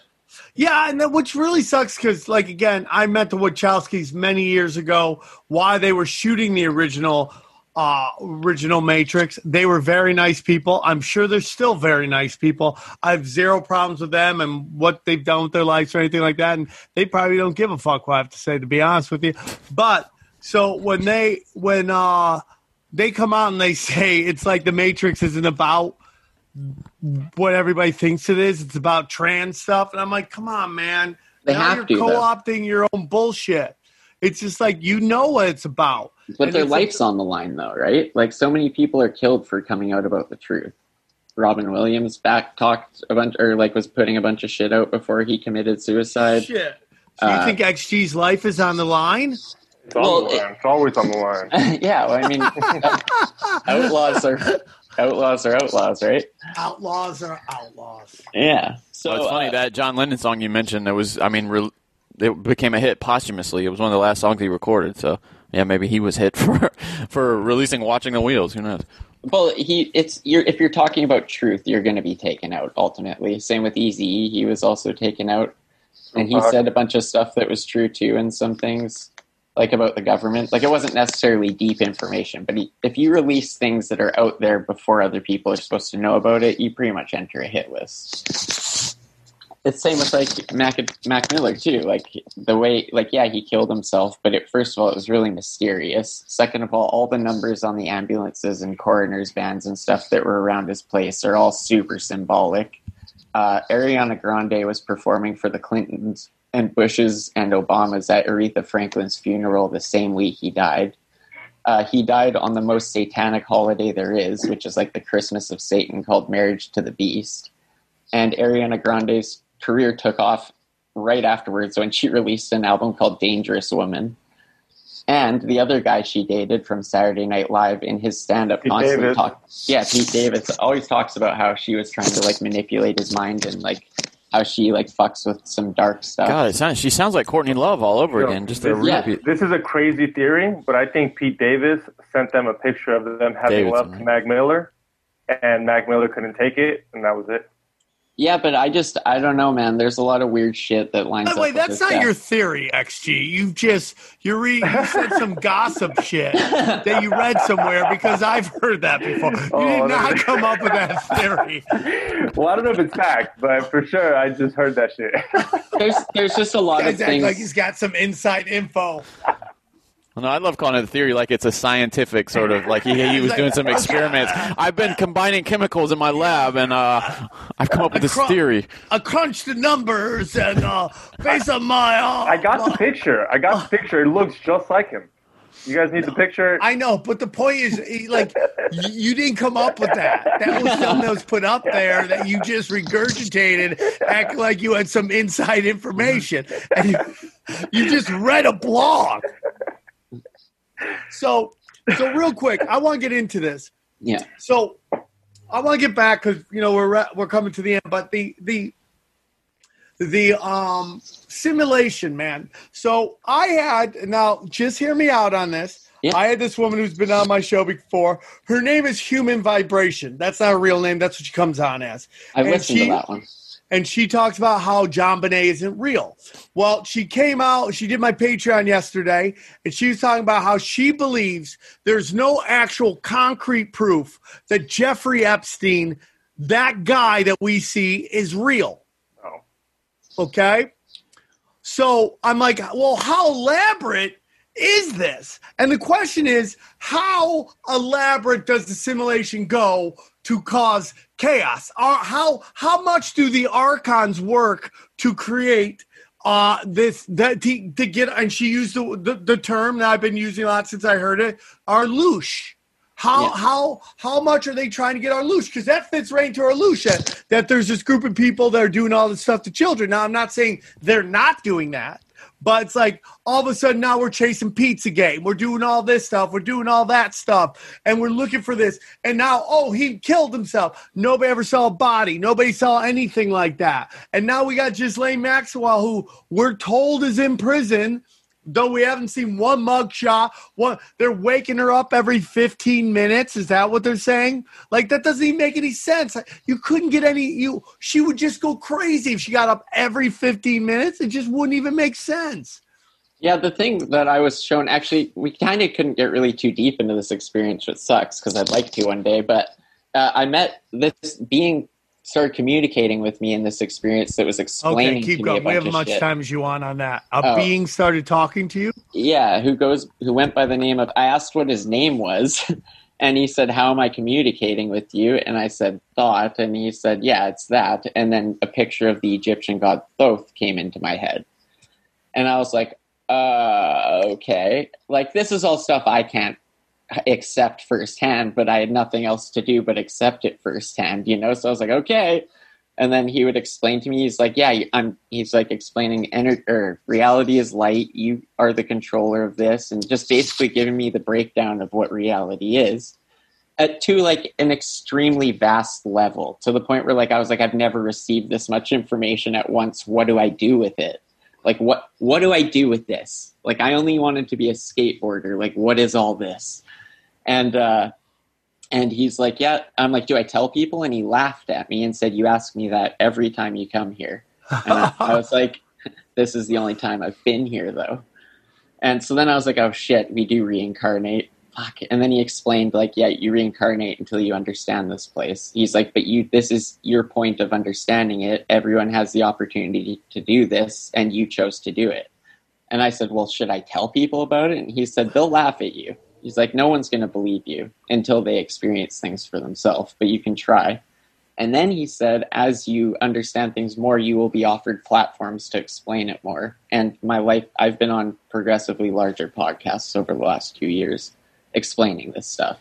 Yeah, and then which really sucks because, like, again, I met the Wachowskis many years ago. Why they were shooting the original, uh, original Matrix. They were very nice people. I'm sure they're still very nice people. I have zero problems with them and what they've done with their lives or anything like that. And they probably don't give a fuck. What I have to say, to be honest with you. But so when they when uh they come out and they say it's like the Matrix isn't about what everybody thinks it is. It's about trans stuff, and I'm like, come on, man. They now have you're to, co-opting your own bullshit. It's just like you know what it's about. But And their it's life's on the line though, right? Like so many people are killed for coming out about the truth. Robin Williams back talked a bunch or like was putting a bunch of shit out before he committed suicide. Shit. So you Uh, think XG's life is on the line? It's on Well, the line. It's always on the line. yeah, well, I mean, outlaws are outlaws are outlaws, right? Outlaws are outlaws. Yeah. So So it's funny uh, that John Lennon song you mentioned. It was, I mean, re- it became a hit posthumously. It was one of the last songs he recorded. So yeah, maybe he was hit for for releasing "Watching the Wheels." Who knows? Well, he it's you're if you're talking about truth, you're going to be taken out ultimately. Same with Easy, he was also taken out, and he said a bunch of stuff that was true too, and some things like about the government. Like it wasn't necessarily deep information, but if you release things that are out there before other people are supposed to know about it, you pretty much enter a hit list. It's same with like Mac, Mac Miller too. Like the way, like yeah, he killed himself, but it, first of all, it was really mysterious. Second of all, all the numbers on the ambulances and coroners' vans and stuff that were around his place are all super symbolic. Uh, Ariana Grande was performing for the Clintons and Bushes and Obamas at Aretha Franklin's funeral the same week he died. Uh, he died on the most satanic holiday there is, which is like the Christmas of Satan called Marriage to the Beast. And Ariana Grande's career took off right afterwards when she released an album called Dangerous Woman. And the other guy she dated from Saturday Night Live in his stand up constantly Davidson. talk yeah, Pete Davis always talks about how she was trying to like manipulate his mind and like how she like fucks with some dark stuff. God, it sounds, she sounds like Courtney Love all over So, again. Just a this, real yeah. this is a crazy theory, but I think Pete Davis sent them a picture of them having Davidson, love to right? Mac Miller, and Mac Miller couldn't take it, and that was it. Yeah, but I just I don't know, man. There's a lot of weird shit that lines By the up. way, that's not death. your theory, XG. You just you read you said some gossip shit that you read somewhere because I've heard that before. You Oh, did not that- come up with that theory. Well, I don't know if it's fact, but for sure, I just heard that shit. There's there's just a lot of things. like he's got some inside info. No, I love calling it a theory like it's a scientific sort of like he, he was doing some experiments. I've been combining chemicals in my lab and uh, I've come up with this Acro- theory. I crunched the numbers and uh, based on my. Uh, I got the picture. I got the picture. It looks just like him. You guys need the picture? I know, but the point is, like, you, you didn't come up with that. That was something that was put up there that you just regurgitated, acting like you had some inside information, and you, you just read a blog. So, so real quick, I want to get into this. yeah, So, I want to get back because you know we're we're coming to the end, but the the the um simulation, man. So I had now just hear me out on this. Yeah. I had this woman who's been on my show before. Her name is Human Vibration. That's not a real name. That's what she comes on as. And listened she- to that one. And she talks about how JonBenét isn't real. Well, she came out, she did my Patreon yesterday, and she was talking about how she believes there's no actual concrete proof that Jeffrey Epstein, that guy that we see, is real. Oh. Okay? So I'm like, well, how elaborate is this? And the question is, how elaborate does the simulation go to cause chaos? Or how how much do the archons work to create uh this that to, to get and she used the, the the term that I've been using a lot since I heard it, our loosh. How Yeah. how how much are they trying to get our loosh? Because that fits right into our. That, that there's this group of people that are doing all this stuff to children. Now I'm not saying they're not doing that, but it's like all of a sudden now we're chasing Pizzagate. We're doing all this stuff. We're doing all that stuff, and we're looking for this. And now, oh, he killed himself. Nobody ever saw a body. Nobody saw anything like that. And now we got Ghislaine Maxwell, who we're told is in prison though we haven't seen one mugshot, one they're waking her up every 15 minutes. Is that what they're saying? Like that doesn't even make any sense. You couldn't get any you she would just go crazy if she got up every 15 minutes. It just wouldn't even make sense. Yeah, the thing that I was shown actually, we kind of couldn't get really too deep into this experience, which sucks because I'd like to one day. But uh, I met this being started communicating with me in this experience that was explaining Okay, keep going. We have as much shit. time as you want on that. A Oh. being started talking to you. Yeah, who goes who went by the name of I asked what his name was and he said, How am I communicating with you? And I said, Thought and he said, Yeah, it's that and then a picture of the Egyptian god Thoth came into my head. And I was like, uh okay. Like this is all stuff I can't accept firsthand, but I had nothing else to do but accept it firsthand, you know? So I was like, okay. And then he would explain to me, he's like, yeah, I'm, he's like explaining ener- or reality is light. You are the controller of this. And just basically giving me the breakdown of what reality is at to like an extremely vast level to the point where like I was like, I've never received this much information at once. What do I do with it? Like, what, what do I do with this? Like, I only wanted to be a skateboarder. Like, what is all this? And, uh, and he's like, Yeah. I'm like, Do I tell people? And he laughed at me and said, You ask me that every time you come here. And I, I was like, This is the only time I've been here, though. And so then I was like, oh shit, we do reincarnate. Fuck. And then he explained, like, yeah, you reincarnate until you understand this place. He's like, but you, this is your point of understanding it. Everyone has the opportunity to do this, and you chose to do it. And I said, well, should I tell people about it? And he said, they'll laugh at you. He's like, no one's going to believe you until they experience things for themselves, but you can try. And then he said, as you understand things more, you will be offered platforms to explain it more. And my life, I've been on progressively larger podcasts over the last two years explaining this stuff.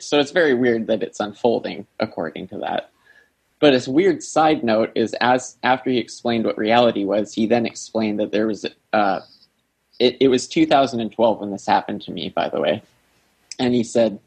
So it's very weird that it's unfolding according to that. But a weird side note is as after he explained what reality was, he then explained that there was uh, it, it was 2012 when this happened to me, by the way, and he said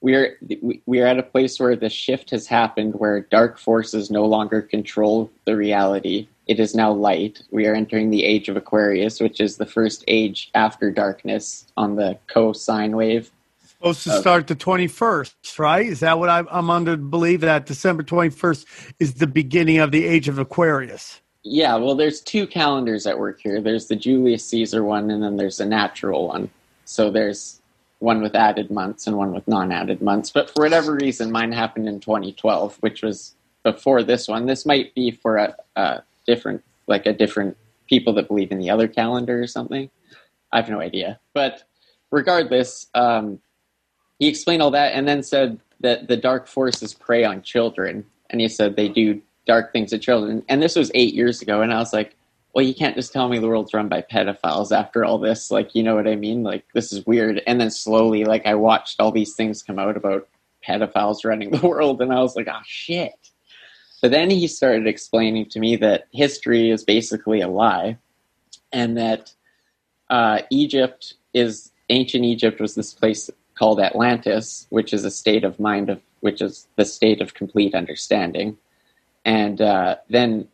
we're we are at a place where the shift has happened where dark forces no longer control the reality it is now light we are entering the age of aquarius which is the first age after darkness on the cosine wave Supposed to start the 21st, right? Is that what I'm, I'm under believe that December 21st is the beginning of the age of Aquarius? Yeah well there's two calendars at work here. There's the julius caesar one and then there's a natural one. So there's one with added months and one with non-added months. But for whatever reason mine happened in 2012 which was before this one. This might be for a, a different like a different people that believe in the other calendar or something. I have no idea. But regardless um, he explained all that and then said that the dark forces prey on children. And he said they do dark things to children. And this was eight years ago and i was like well you can't just tell me the world's run by pedophiles after all this like you know what i mean? Like this is weird. And then slowly like i watched all these things come out about pedophiles running the world and i was like oh shit. But then he started explaining to me that history is basically a lie and that uh, egypt is ancient egypt was this place called atlantis which is a state of mind of which is the state of complete understanding and uh, then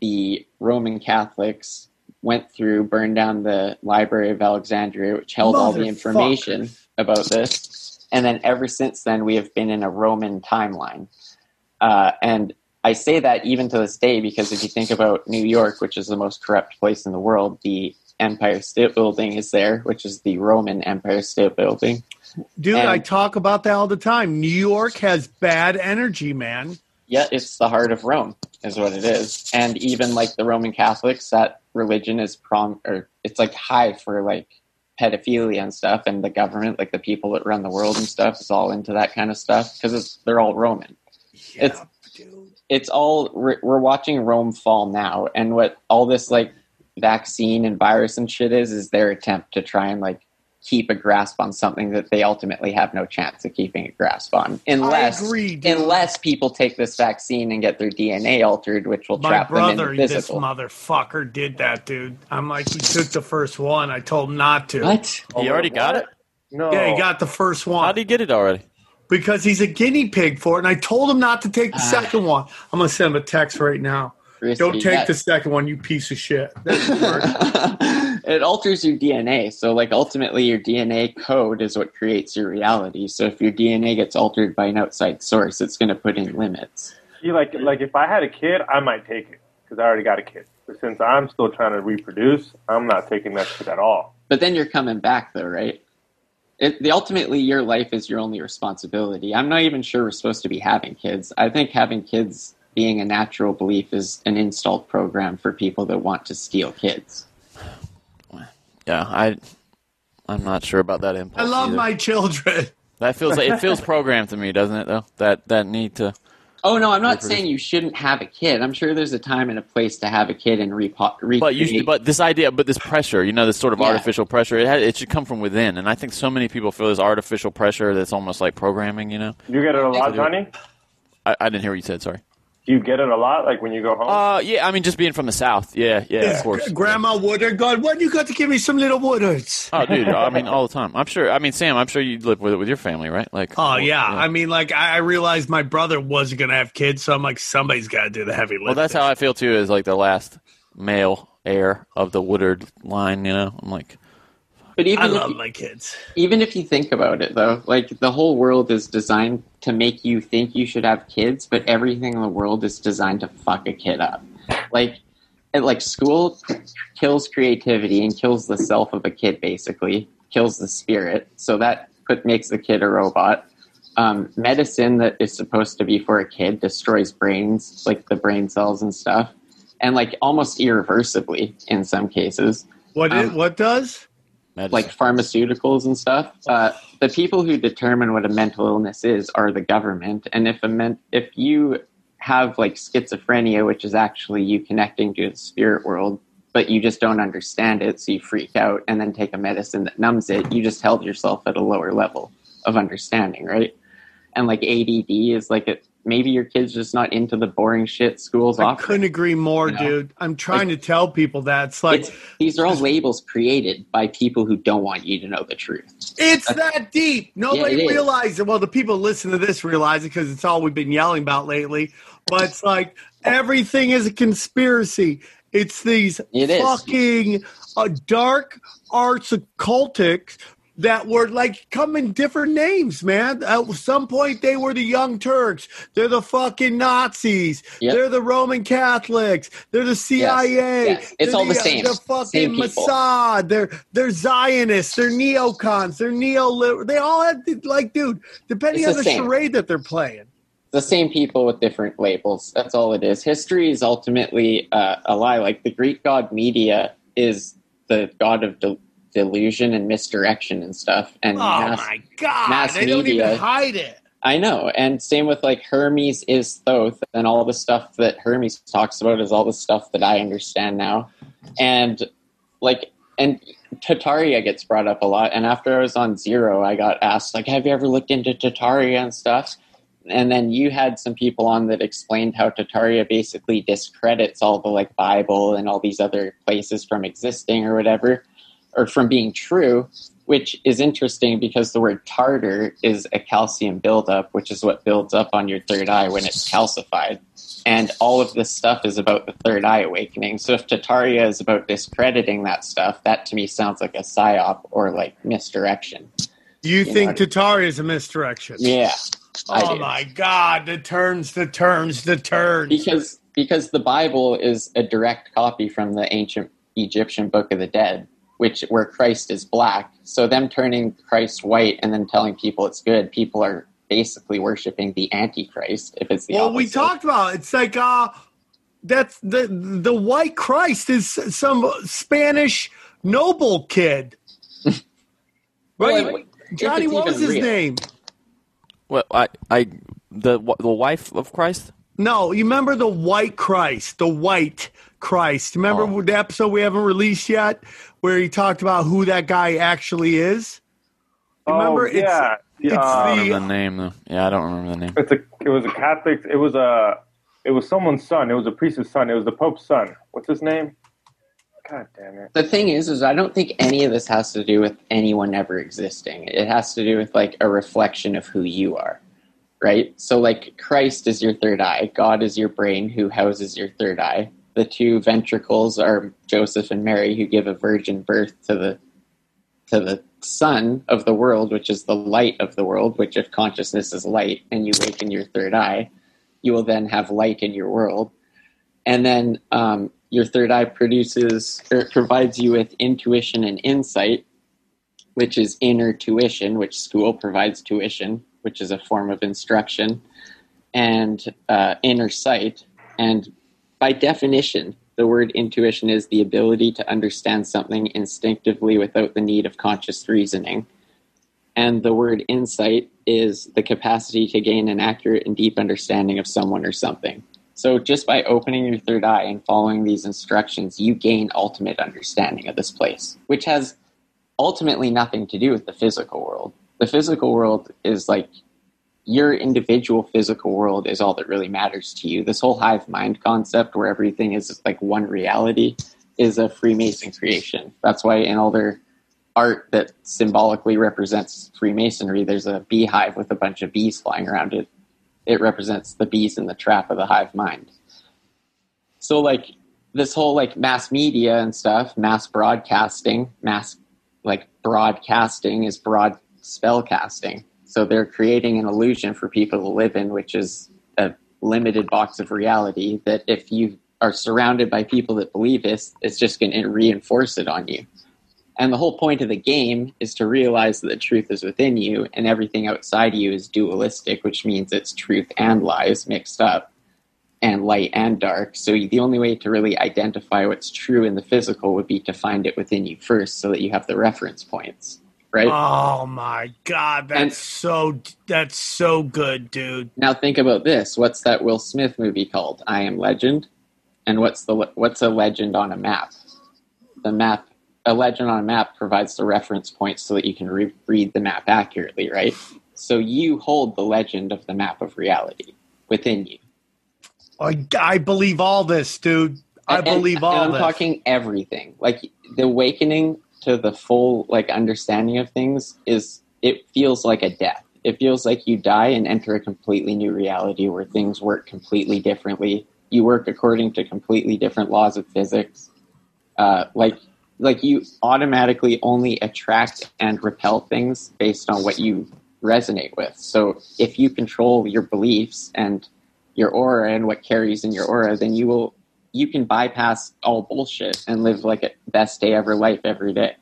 the Roman Catholics went through, burned down the Library of Alexandria, which held all the information about this. And then ever since then, we have been in a Roman timeline. Uh, and I say that even to this day because if you think about New York, which is the most corrupt place in the world, the Empire State Building is there, which is the Roman Empire State Building. Dude, And- I talk about that all the time. New York has bad energy, man. Yeah, it's the heart of Rome, is what it is. And even like the Roman Catholics, that religion is prom or it's like high for like pedophilia and stuff, and the government, like the people that run the world and stuff, is all into that kind of stuff because it's they're all Roman. Yeah, It's it's all we're, we're watching Rome fall now, and what all this like vaccine and virus and shit is is their attempt to try and like keep a grasp on something that they ultimately have no chance of keeping a grasp on unless agree, unless people take this vaccine and get their DNA altered, which will My trap brother, them in the this motherfucker, did that, dude. I'm like, he took the first one. I told him not to. What? He already got it. No. Yeah, he got the first one. How did he get it already? because he's a guinea pig for it. And I told him not to take the Ah. second one. I'm going to send him a text right now. Chris, Don't take got- the second one, you piece of shit. That didn't work. it alters your DNA. So, like, ultimately, your DNA code is what creates your reality. So, if your DNA gets altered by an outside source, it's going to put in limits. See, like, like if I had a kid, I might take it because I already got a kid. But since I'm still trying to reproduce, I'm not taking that shit at all. But then you're coming back, though, right? It, the ultimately, your life is your only responsibility. I'm not even sure we're supposed to be having kids. I think having kids being a natural belief is an installed program for people that want to steal kids. Yeah, I, I'm not sure about that impulse. I love either. my children. That feels like it feels programmed to me, doesn't it? Though that that need to. Oh no, I'm not Reproduce. saying you shouldn't have a kid. I'm sure there's a time and a place to have a kid and repo- recreate. But you, but this idea, but this pressure, you know, this sort of Yeah. artificial pressure, it, ha it should come from within, and I think so many people feel this artificial pressure that's almost like programming. You know, You get it a lot, Johnny? I, I didn't hear what you said. Sorry. Do you get it a lot, like when you go home? Uh, yeah, I mean, just being from the south, yeah, yeah, of course. Grandma Woodard going, when you got to give me some little Woodards? Oh, dude, I mean, all the time. I'm sure. I mean, Sam, I'm sure you live with it with your family, right? Like, Oh, yeah. I mean, like, I, I realized my brother wasn't going to have kids, so I'm like, somebody's got to do the heavy lifting. Well, that's how I feel too. Is like the last male heir of the Woodard line, you know, I'm like, but even I if love you- my kids. even if you think about it though like the whole world is designed to make you think you should have kids but everything in the world is designed to fuck a kid up like at like school kills creativity and kills the self of a kid, basically kills the spirit. So that put makes the kid a robot. Um, medicine that is supposed to be for a kid destroys brains, like the brain cells and stuff, and like almost irreversibly in some cases. What it, Um, what does? Medicine. like pharmaceuticals and stuff. Uh, the people who determine what a mental illness is are the government. And if a men- if you have like schizophrenia, which is actually you connecting to the spirit world, but you just don't understand it, so you freak out and then take a medicine that numbs it, you just held yourself at a lower level of understanding, right? And like ADD is like a, maybe your kid's just not into the boring shit schools offer. I couldn't agree more, You know? dude. I'm trying to tell people that it's like It's, these are all labels created by people who don't want you to know the truth. It's that deep. Nobody Yeah, it realizes it. Well, the people listen to this realize it because it's all we've been yelling about lately. But it's like everything is a conspiracy. It's these It fucking uh, dark arts occultics that were like come in different names, man. At some point, they were the Young Turks. They're the fucking Nazis. Yep. They're the Roman Catholics. They're the CIA. Yes. It's all the same. The fucking Same. Mossad. They're they're Zionists. They're neocons. They're neo. They all have like, dude. Depending It's on the the charade that they're playing. the same people with different labels. That's all it is. History is ultimately uh, a lie. Like the Greek god Media is the god of de- delusion and misdirection and stuff. And Oh mass- my god! mass They don't media- even hide it. I know. And same with like Hermes is Thoth, and all the stuff that Hermes talks about is all the stuff that I understand now. And like, and Tartaria gets brought up a lot. And after I was on Zero, I got asked, like, have you ever looked into Tartaria and stuff? And then you had some people on that explained how Tartaria basically discredits all the like Bible and all these other places from existing or whatever, or from being true which is interesting because the word tartar is a calcium buildup, which is what builds up on your third eye when it's calcified. And all of this stuff is about the third eye awakening. So if Tartaria is about discrediting that stuff, that to me sounds like a psyop or like misdirection. You, You think know- Tatari is a misdirection? Yeah. Oh my god! The turns, the turns, the turns. Because because the Bible is a direct copy from the ancient Egyptian Book of the Dead, which where Christ is black. So them turning Christ white and then telling people it's good, people are basically worshiping the Antichrist. If it's the well, we talked about it. it's like uh that's the the white Christ is some Spanish noble kid. right? Well, Johnny, it's what was his real. name? Well, I, I, the the wife of Christ. No, you remember the white Christ, the white Christ. Remember Oh. the episode we haven't released yet where he talked about who that guy actually is? Remember, oh, it's- yeah. it's I don't the- remember the name though. Yeah, I don't remember the name. It's a. It was a Catholic. It was a. It was someone's son. It was a priest's son. It was the Pope's son. What's his name? God damn it. The thing is, is I don't think any of this has to do with anyone ever existing. It has to do with like a reflection of who you are, right? So like Christ is your third eye, God is your brain, who houses your third eye. The two ventricles are Joseph and Mary, who give a virgin birth to the to the sun of the world, which is the light of the world. Which, if consciousness is light, and you waken your third eye, you will then have light in your world and then um, your third eye produces or provides you with intuition and insight which is inner tuition which school provides tuition which is a form of instruction and uh, inner sight and by definition the word intuition is the ability to understand something instinctively without the need of conscious reasoning and the word insight is the capacity to gain an accurate and deep understanding of someone or something so just by opening your third eye and following these instructions, you gain ultimate understanding of this place, which has ultimately nothing to do with the physical world. The physical world is like your individual physical world is all that really matters to you. This whole hive mind concept where everything is like one reality is a Freemason creation. That's why in all their art that symbolically represents Freemasonry, there's a beehive with a bunch of bees flying around it it represents the bees in the trap of the hive mind. So like this whole like mass media and stuff, mass broadcasting, mass like broadcasting is broad spell casting. So they're creating an illusion for people to live in, which is a limited box of reality that if you are surrounded by people that believe this, it's just going to reinforce it on you. And the whole point of the game is to realize that the truth is within you and everything outside you is dualistic, which means it's truth and lies mixed up and light and dark. So the only way to really identify what's true in the physical would be to find it within you first so that you have the reference points, right? Oh my god, that's And- so that's so good, dude. Now think about this. What's that Will Smith movie called? I Am Legend. And what's the what's a legend on a map? The map a legend on a map provides the reference points so that you can re- read the map accurately, right? So you hold the legend of the map of reality within you. I, I believe all this, dude. I And- believe and all I'm this. talking everything. Like the awakening to the full like understanding of things is it feels like a death. It feels like you die and enter a completely new reality where things work completely differently. You work according to completely different laws of physics. Uh, like like you automatically only attract and repel things based on what you resonate with. So if you control your beliefs and your aura and what carries in your aura, then you will you can bypass all bullshit and live like a best day ever life every day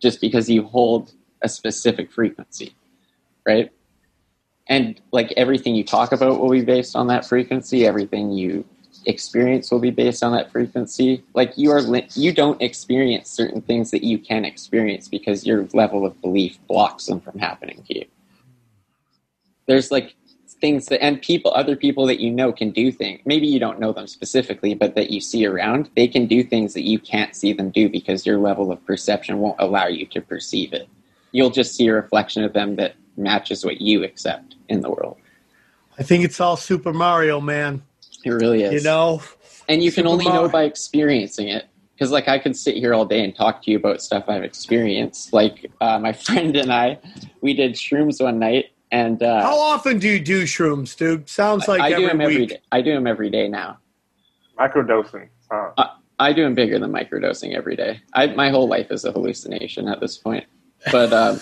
just because you hold a specific frequency right? And like everything you talk about will be based on that frequency. Everything you experience will be based on that frequency. Like you are li- you don't experience certain things that you can experience because your level of belief blocks them from happening to you. There's like things that and people other people that you know can do things maybe you don't know them specifically but that you see around they can do things that you can't see them do because your level of perception won't allow you to perceive it. You'll just see a reflection of them that matches what you accept in the world. I think it's all Super Mario, man. it really is. You know, and you can Super only know by experiencing it. Because like i could sit here all day and talk to you about stuff i've experienced. Like uh, my friend and i we did shrooms one night and uh, how often do you do shrooms, dude? Sounds like I do every them every week. day. I do them every day now. Microdosing. Huh. I do them bigger than microdosing every day. I, my whole life is a hallucination at this point. But um,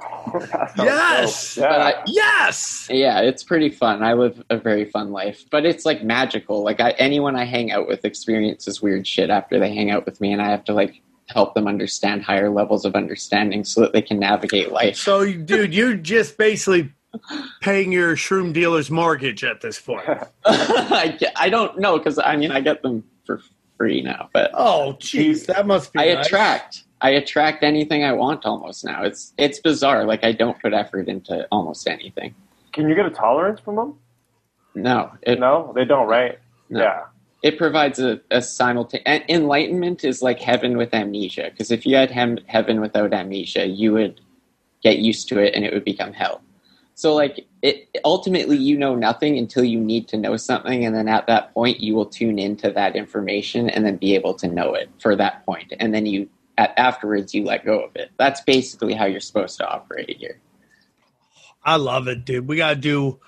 Yes! dope. Yeah. But I- Yes. yeah, it's pretty fun. I live a very fun life, but it's like magical. Like I, anyone I hang out with experiences weird shit after they hang out with me, and I have to like help them understand higher levels of understanding so that they can navigate life. So, dude, you're just basically paying your shroom dealer's mortgage at this point. I, get- I don't know because I mean I get them for free now, but Oh, jeez, that must be. I nice. attract. I attract anything I want almost now. It's it's bizarre. Like I don't put effort into almost anything. Can you get a tolerance from them? No, it No, they don't, right? No. Yeah. It provides a, a simultaneous enlightenment is like heaven with amnesia. Because if you had hem- heaven without amnesia, you would get used to it and it would become hell. So like it ultimately you know nothing until you need to know something and then at that point you will tune into that information and then be able to know it for that point and then you at, afterwards you let go of it. That's basically how you're supposed to operate here. I love it, dude. We gotta do.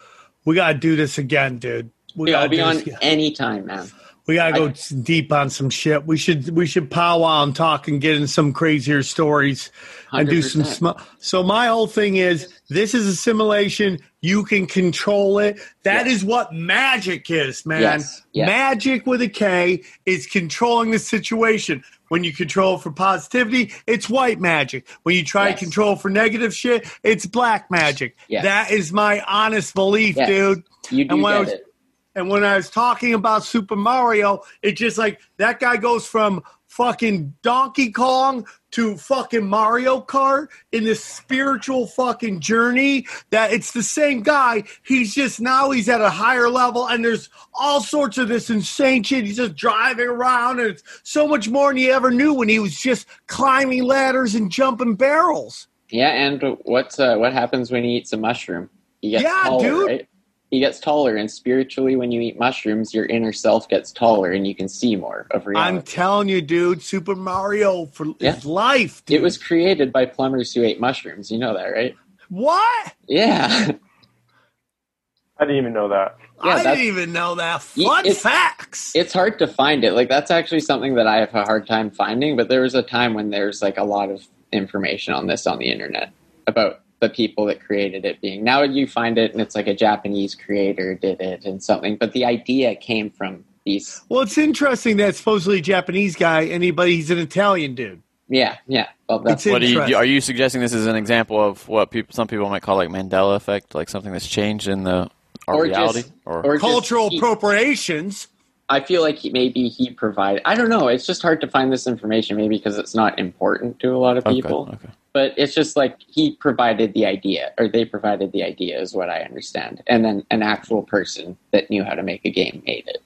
We gotta do this again, dude. We I'll be do on again. anytime, man. We gotta go I- deep on some shit. We should we should powwow and talk and get in some crazier stories and do some 100%. sm- So my whole thing is this is a simulation. You can control it. That is Yes. what what magic is, man. Yes, yes. Magic with a K is controlling the situation. When you control for positivity, it's white magic. When you try to control for negative shit, it's black magic. That is my honest belief, dude. You do And when I get was- it. And when I was talking about Super Mario, it's just like that guy goes from fucking Donkey Kong to fucking Mario Kart in this spiritual fucking journey that it's the same guy. He's just now he's at a higher level and there's all sorts of this insane shit. He's just driving around and it's so much more than he ever knew when he was just climbing ladders and jumping barrels. Yeah, and what's uh, what happens when you eat some mushroom? He gets Yeah, taller, dude. right? He gets taller, and spiritually, when you eat mushrooms, your inner self gets taller, and you can see more of reality. I'm telling you, dude, Super Mario for Yeah. his life. Dude. it was created by plumbers who ate mushrooms. You know that, right? what? Yeah, I didn't even know that. Yeah, I didn't even know that. Ye- Fun it's- facts. it's hard to find it. Like that's actually something that I have a hard time finding. But there was a time when there's like a lot of information on this on the internet about the people that created it being. Now you find it, and it's like a Japanese creator did it and something. But the idea came from these. Well, it's interesting that supposedly a Japanese guy, anybody, he's an Italian dude. Yeah, yeah. Well, that's It's What do you, Interesting. are you suggesting this is an example of what people some people might call like Mandela effect, like something that's changed in the our Or reality? just- or, or Cultural he- appropriations. I feel like he, maybe he provided. I don't know. It's just hard to find this information, maybe because it's not important to a lot of people. okay. But it's just like he provided the idea, or they provided the idea, is what I understand, and then an actual person that knew how to make a game made it.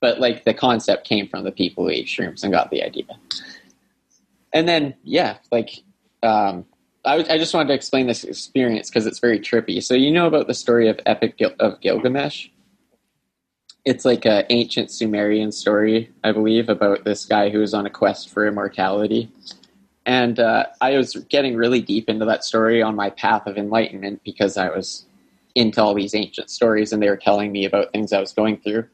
But like the concept came from the people who ate shrooms and got the idea. And then yeah, like um, I, I just wanted to explain this experience because it's very trippy. So you know about the story of Epic Gil- of Gilgamesh? It's like an ancient Sumerian story, I believe, about this guy who was on a quest for immortality. And uh, I was getting really deep into that story on my path of enlightenment because I was into all these ancient stories and they were telling me about things I was going through.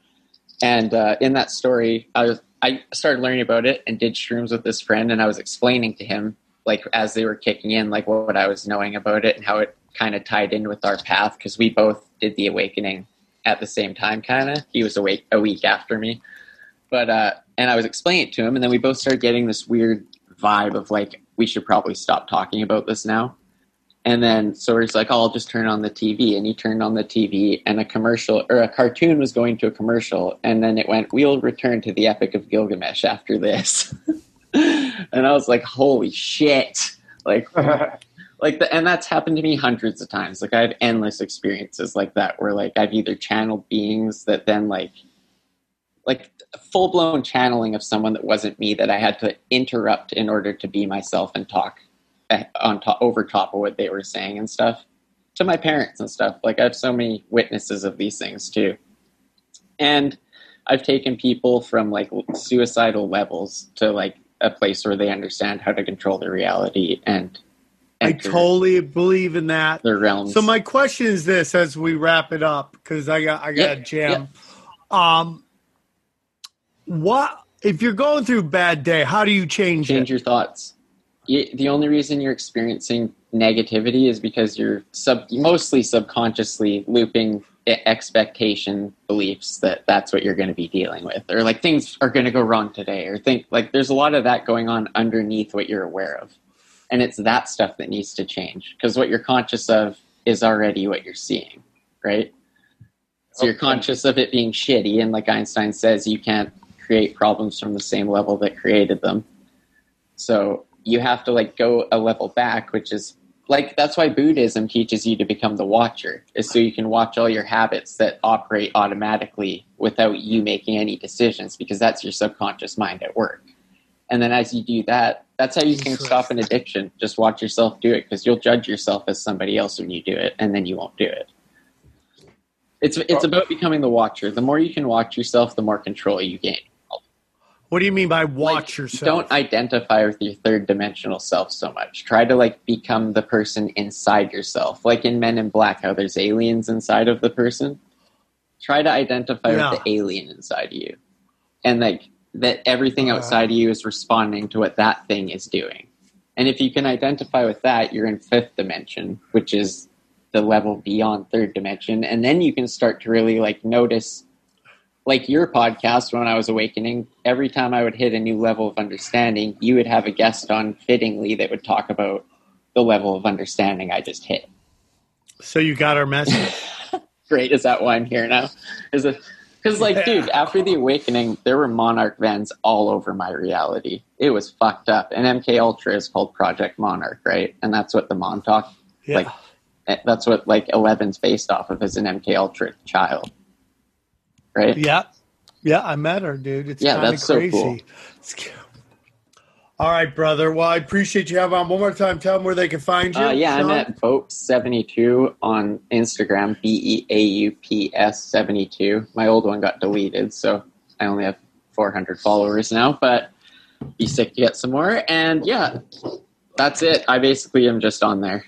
And uh, in that story, I was I started learning about it and did shrooms with this friend, and I was explaining to him like as they were kicking in, like what, what I was knowing about it and how it kind of tied in with our path because we both did the awakening at the same time. Kind of, he was awake a week after me, but uh, and I was explaining it to him, and then we both started getting this weird vibe of like we should probably stop talking about this now. And then so he's like, oh, I'll just turn on the TV. And he turned on the TV, and a commercial or a cartoon was going to a commercial. And then it went, we'll return to the Epic of Gilgamesh after this. and I was like, holy shit. Like, like the, and that's happened to me hundreds of times. Like, I have endless experiences like that where, like, I've either channeled beings that then, like, like full blown channeling of someone that wasn't me that I had to interrupt in order to be myself and talk eh, on top over top of what they were saying and stuff to my parents and stuff. Like I have so many witnesses of these things too, and I've taken people from like suicidal levels to like a place where they understand how to control their reality and I totally believe in that. their realms. So my question is this: as we wrap it up, because I got I got Yeah, a jam. Um, what if you're going through a bad day? How do you change, change it? your thoughts. You, the only reason you're experiencing negativity is because you're sub, mostly subconsciously looping expectation beliefs that that's what you're going to be dealing with, or like things are going to go wrong today, or think like there's a lot of that going on underneath what you're aware of, and it's that stuff that needs to change because what you're conscious of is already what you're seeing, right? So you're conscious of it being shitty, and like Einstein says, you can't create problems from the same level that created them. So you have to like go a level back, which is like that's why Buddhism teaches you to become the watcher, is so you can watch all your habits that operate automatically without you making any decisions, because that's your subconscious mind at work. And then as you do that, that's how you can stop an addiction. Just watch yourself do it, because you'll judge yourself as somebody else when you do it, and then you won't do it. It's it's uh, about becoming the watcher. The more you can watch yourself, the more control you gain. What do you mean by watch Like, yourself? Don't identify with your third dimensional self so much. Try to like become the person inside yourself. Like in Men in Black, how there's aliens inside of the person. Try to identify Yeah. with the alien inside of you. And like that everything Uh. outside of you is responding to what that thing is doing. And if you can identify with that, you're in fifth dimension, which is the level beyond third dimension. And then you can start to really like notice like your podcast when I was awakening, every time I would hit a new level of understanding, you would have a guest on fittingly that would talk about the level of understanding I just hit. so you got our message. Great, is that why I'm here now? Is it because like, dude, after the awakening, there were Monarch vans all over my reality. It was fucked up. And MK Ultra is called Project Monarch, right? And that's what the Montauk, Yeah. like, eh, that's what like Eleven's based off of is an MK Ultra child, right? yeah, yeah, I met her, dude. It's Yeah, kind of so crazy. cool. All right, brother. Well, I appreciate you having on. One more time, tell them where they can find you. Uh, yeah, Sean. I'm at Beaups72 on Instagram, B E A U P S 72. My old one got deleted, so I only have 400 followers now, but be sick to get some more. And yeah, that's it. I basically am just on there.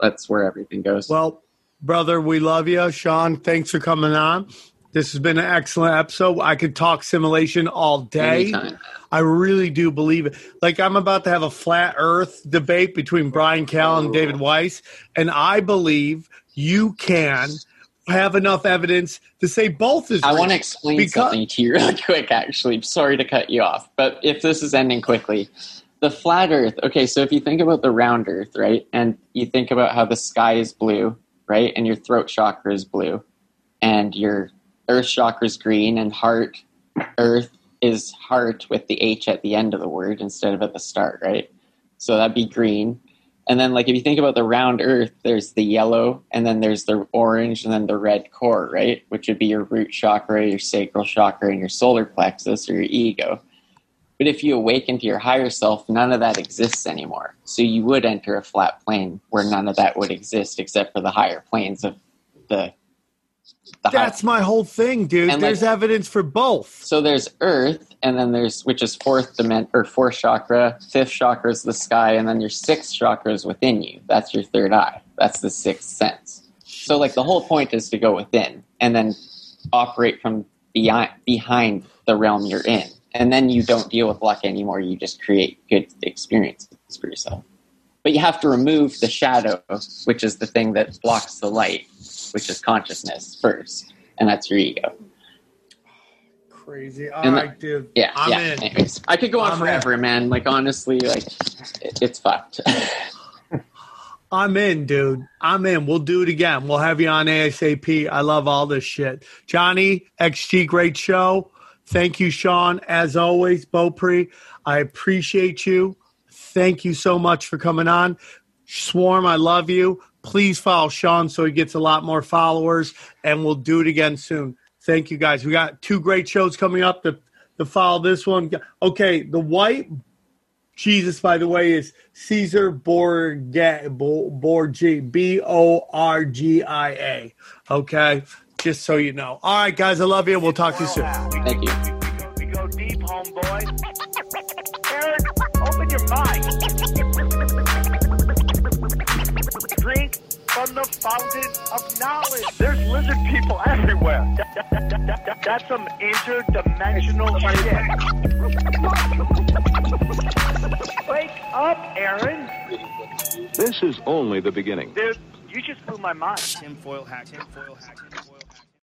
That's where everything goes. Well, brother, we love you. Sean, thanks for coming on. This has been an excellent episode. I could talk simulation all day. Anytime. I really do believe it. Like I'm about to have a flat Earth debate between Bryan Callen and David oh. Weiss, and I believe you can have enough evidence to say both is. I want to explain Because- something to you really quick, actually. Sorry to cut you off, but if this is ending quickly, the flat Earth. Okay, so if you think about the round Earth, right, and you think about how the sky is blue, right, and your throat chakra is blue, and your Earth chakra is green, and heart, Earth is heart with the H at the end of the word instead of at the start, right? So that'd be green. And then, like, if you think about the round Earth, there's the yellow, and then there's the orange, and then the red core, right? Which would be your root chakra, your sacral chakra, and your solar plexus or your ego. But if you awaken to your higher self, none of that exists anymore. So you would enter a flat plane where none of that would exist except for the higher planes of the. The high- That's my whole thing, dude. And, There's like- evidence for both. so there's Earth, and then there's which is fourth dimension or fourth chakra. Fifth chakra is the sky, and then your sixth chakra is within you. That's your third eye. That's the sixth sense. So like the whole point is to go within, and then operate from behind behind the realm you're in, and then you don't deal with luck anymore. You just create good experiences for yourself. But you have to remove the shadow, which is the thing that blocks the light, which is consciousness first, and that's your ego. Crazy. All And right, dude. Yeah, I'm yeah. in. Anyways, I could go on I'm forever, man. Like honestly, like it, it's fucked. I'm in, dude. I'm in. We'll do it again. We'll have you on ASAP. I love all this shit. Johnny, XG, great show. Thank you, Sean. As always, Beaupre, I appreciate you. Thank you so much for coming on. Swarm, I love you. Please follow Sean so he gets a lot more followers, and we'll do it again soon. Thank you, guys. We got two great shows coming up to, to follow this one. Okay, the white Jesus, by the way, is Caesar Borgia, Bo- Borgia, B O R G I A. Okay, just so you know. All right, guys, I love you. We'll talk to you soon. Thank you. We go deep, homeboy. Aaron, open your mind. From the fountain of knowledge. There's lizard people everywhere. That- that- that- that- that- that's some interdimensional shit. Wake up, Aaron. This is only the beginning. Dude, you just blew my mind. Tinfoil hat, tinfoil hat, tinfoil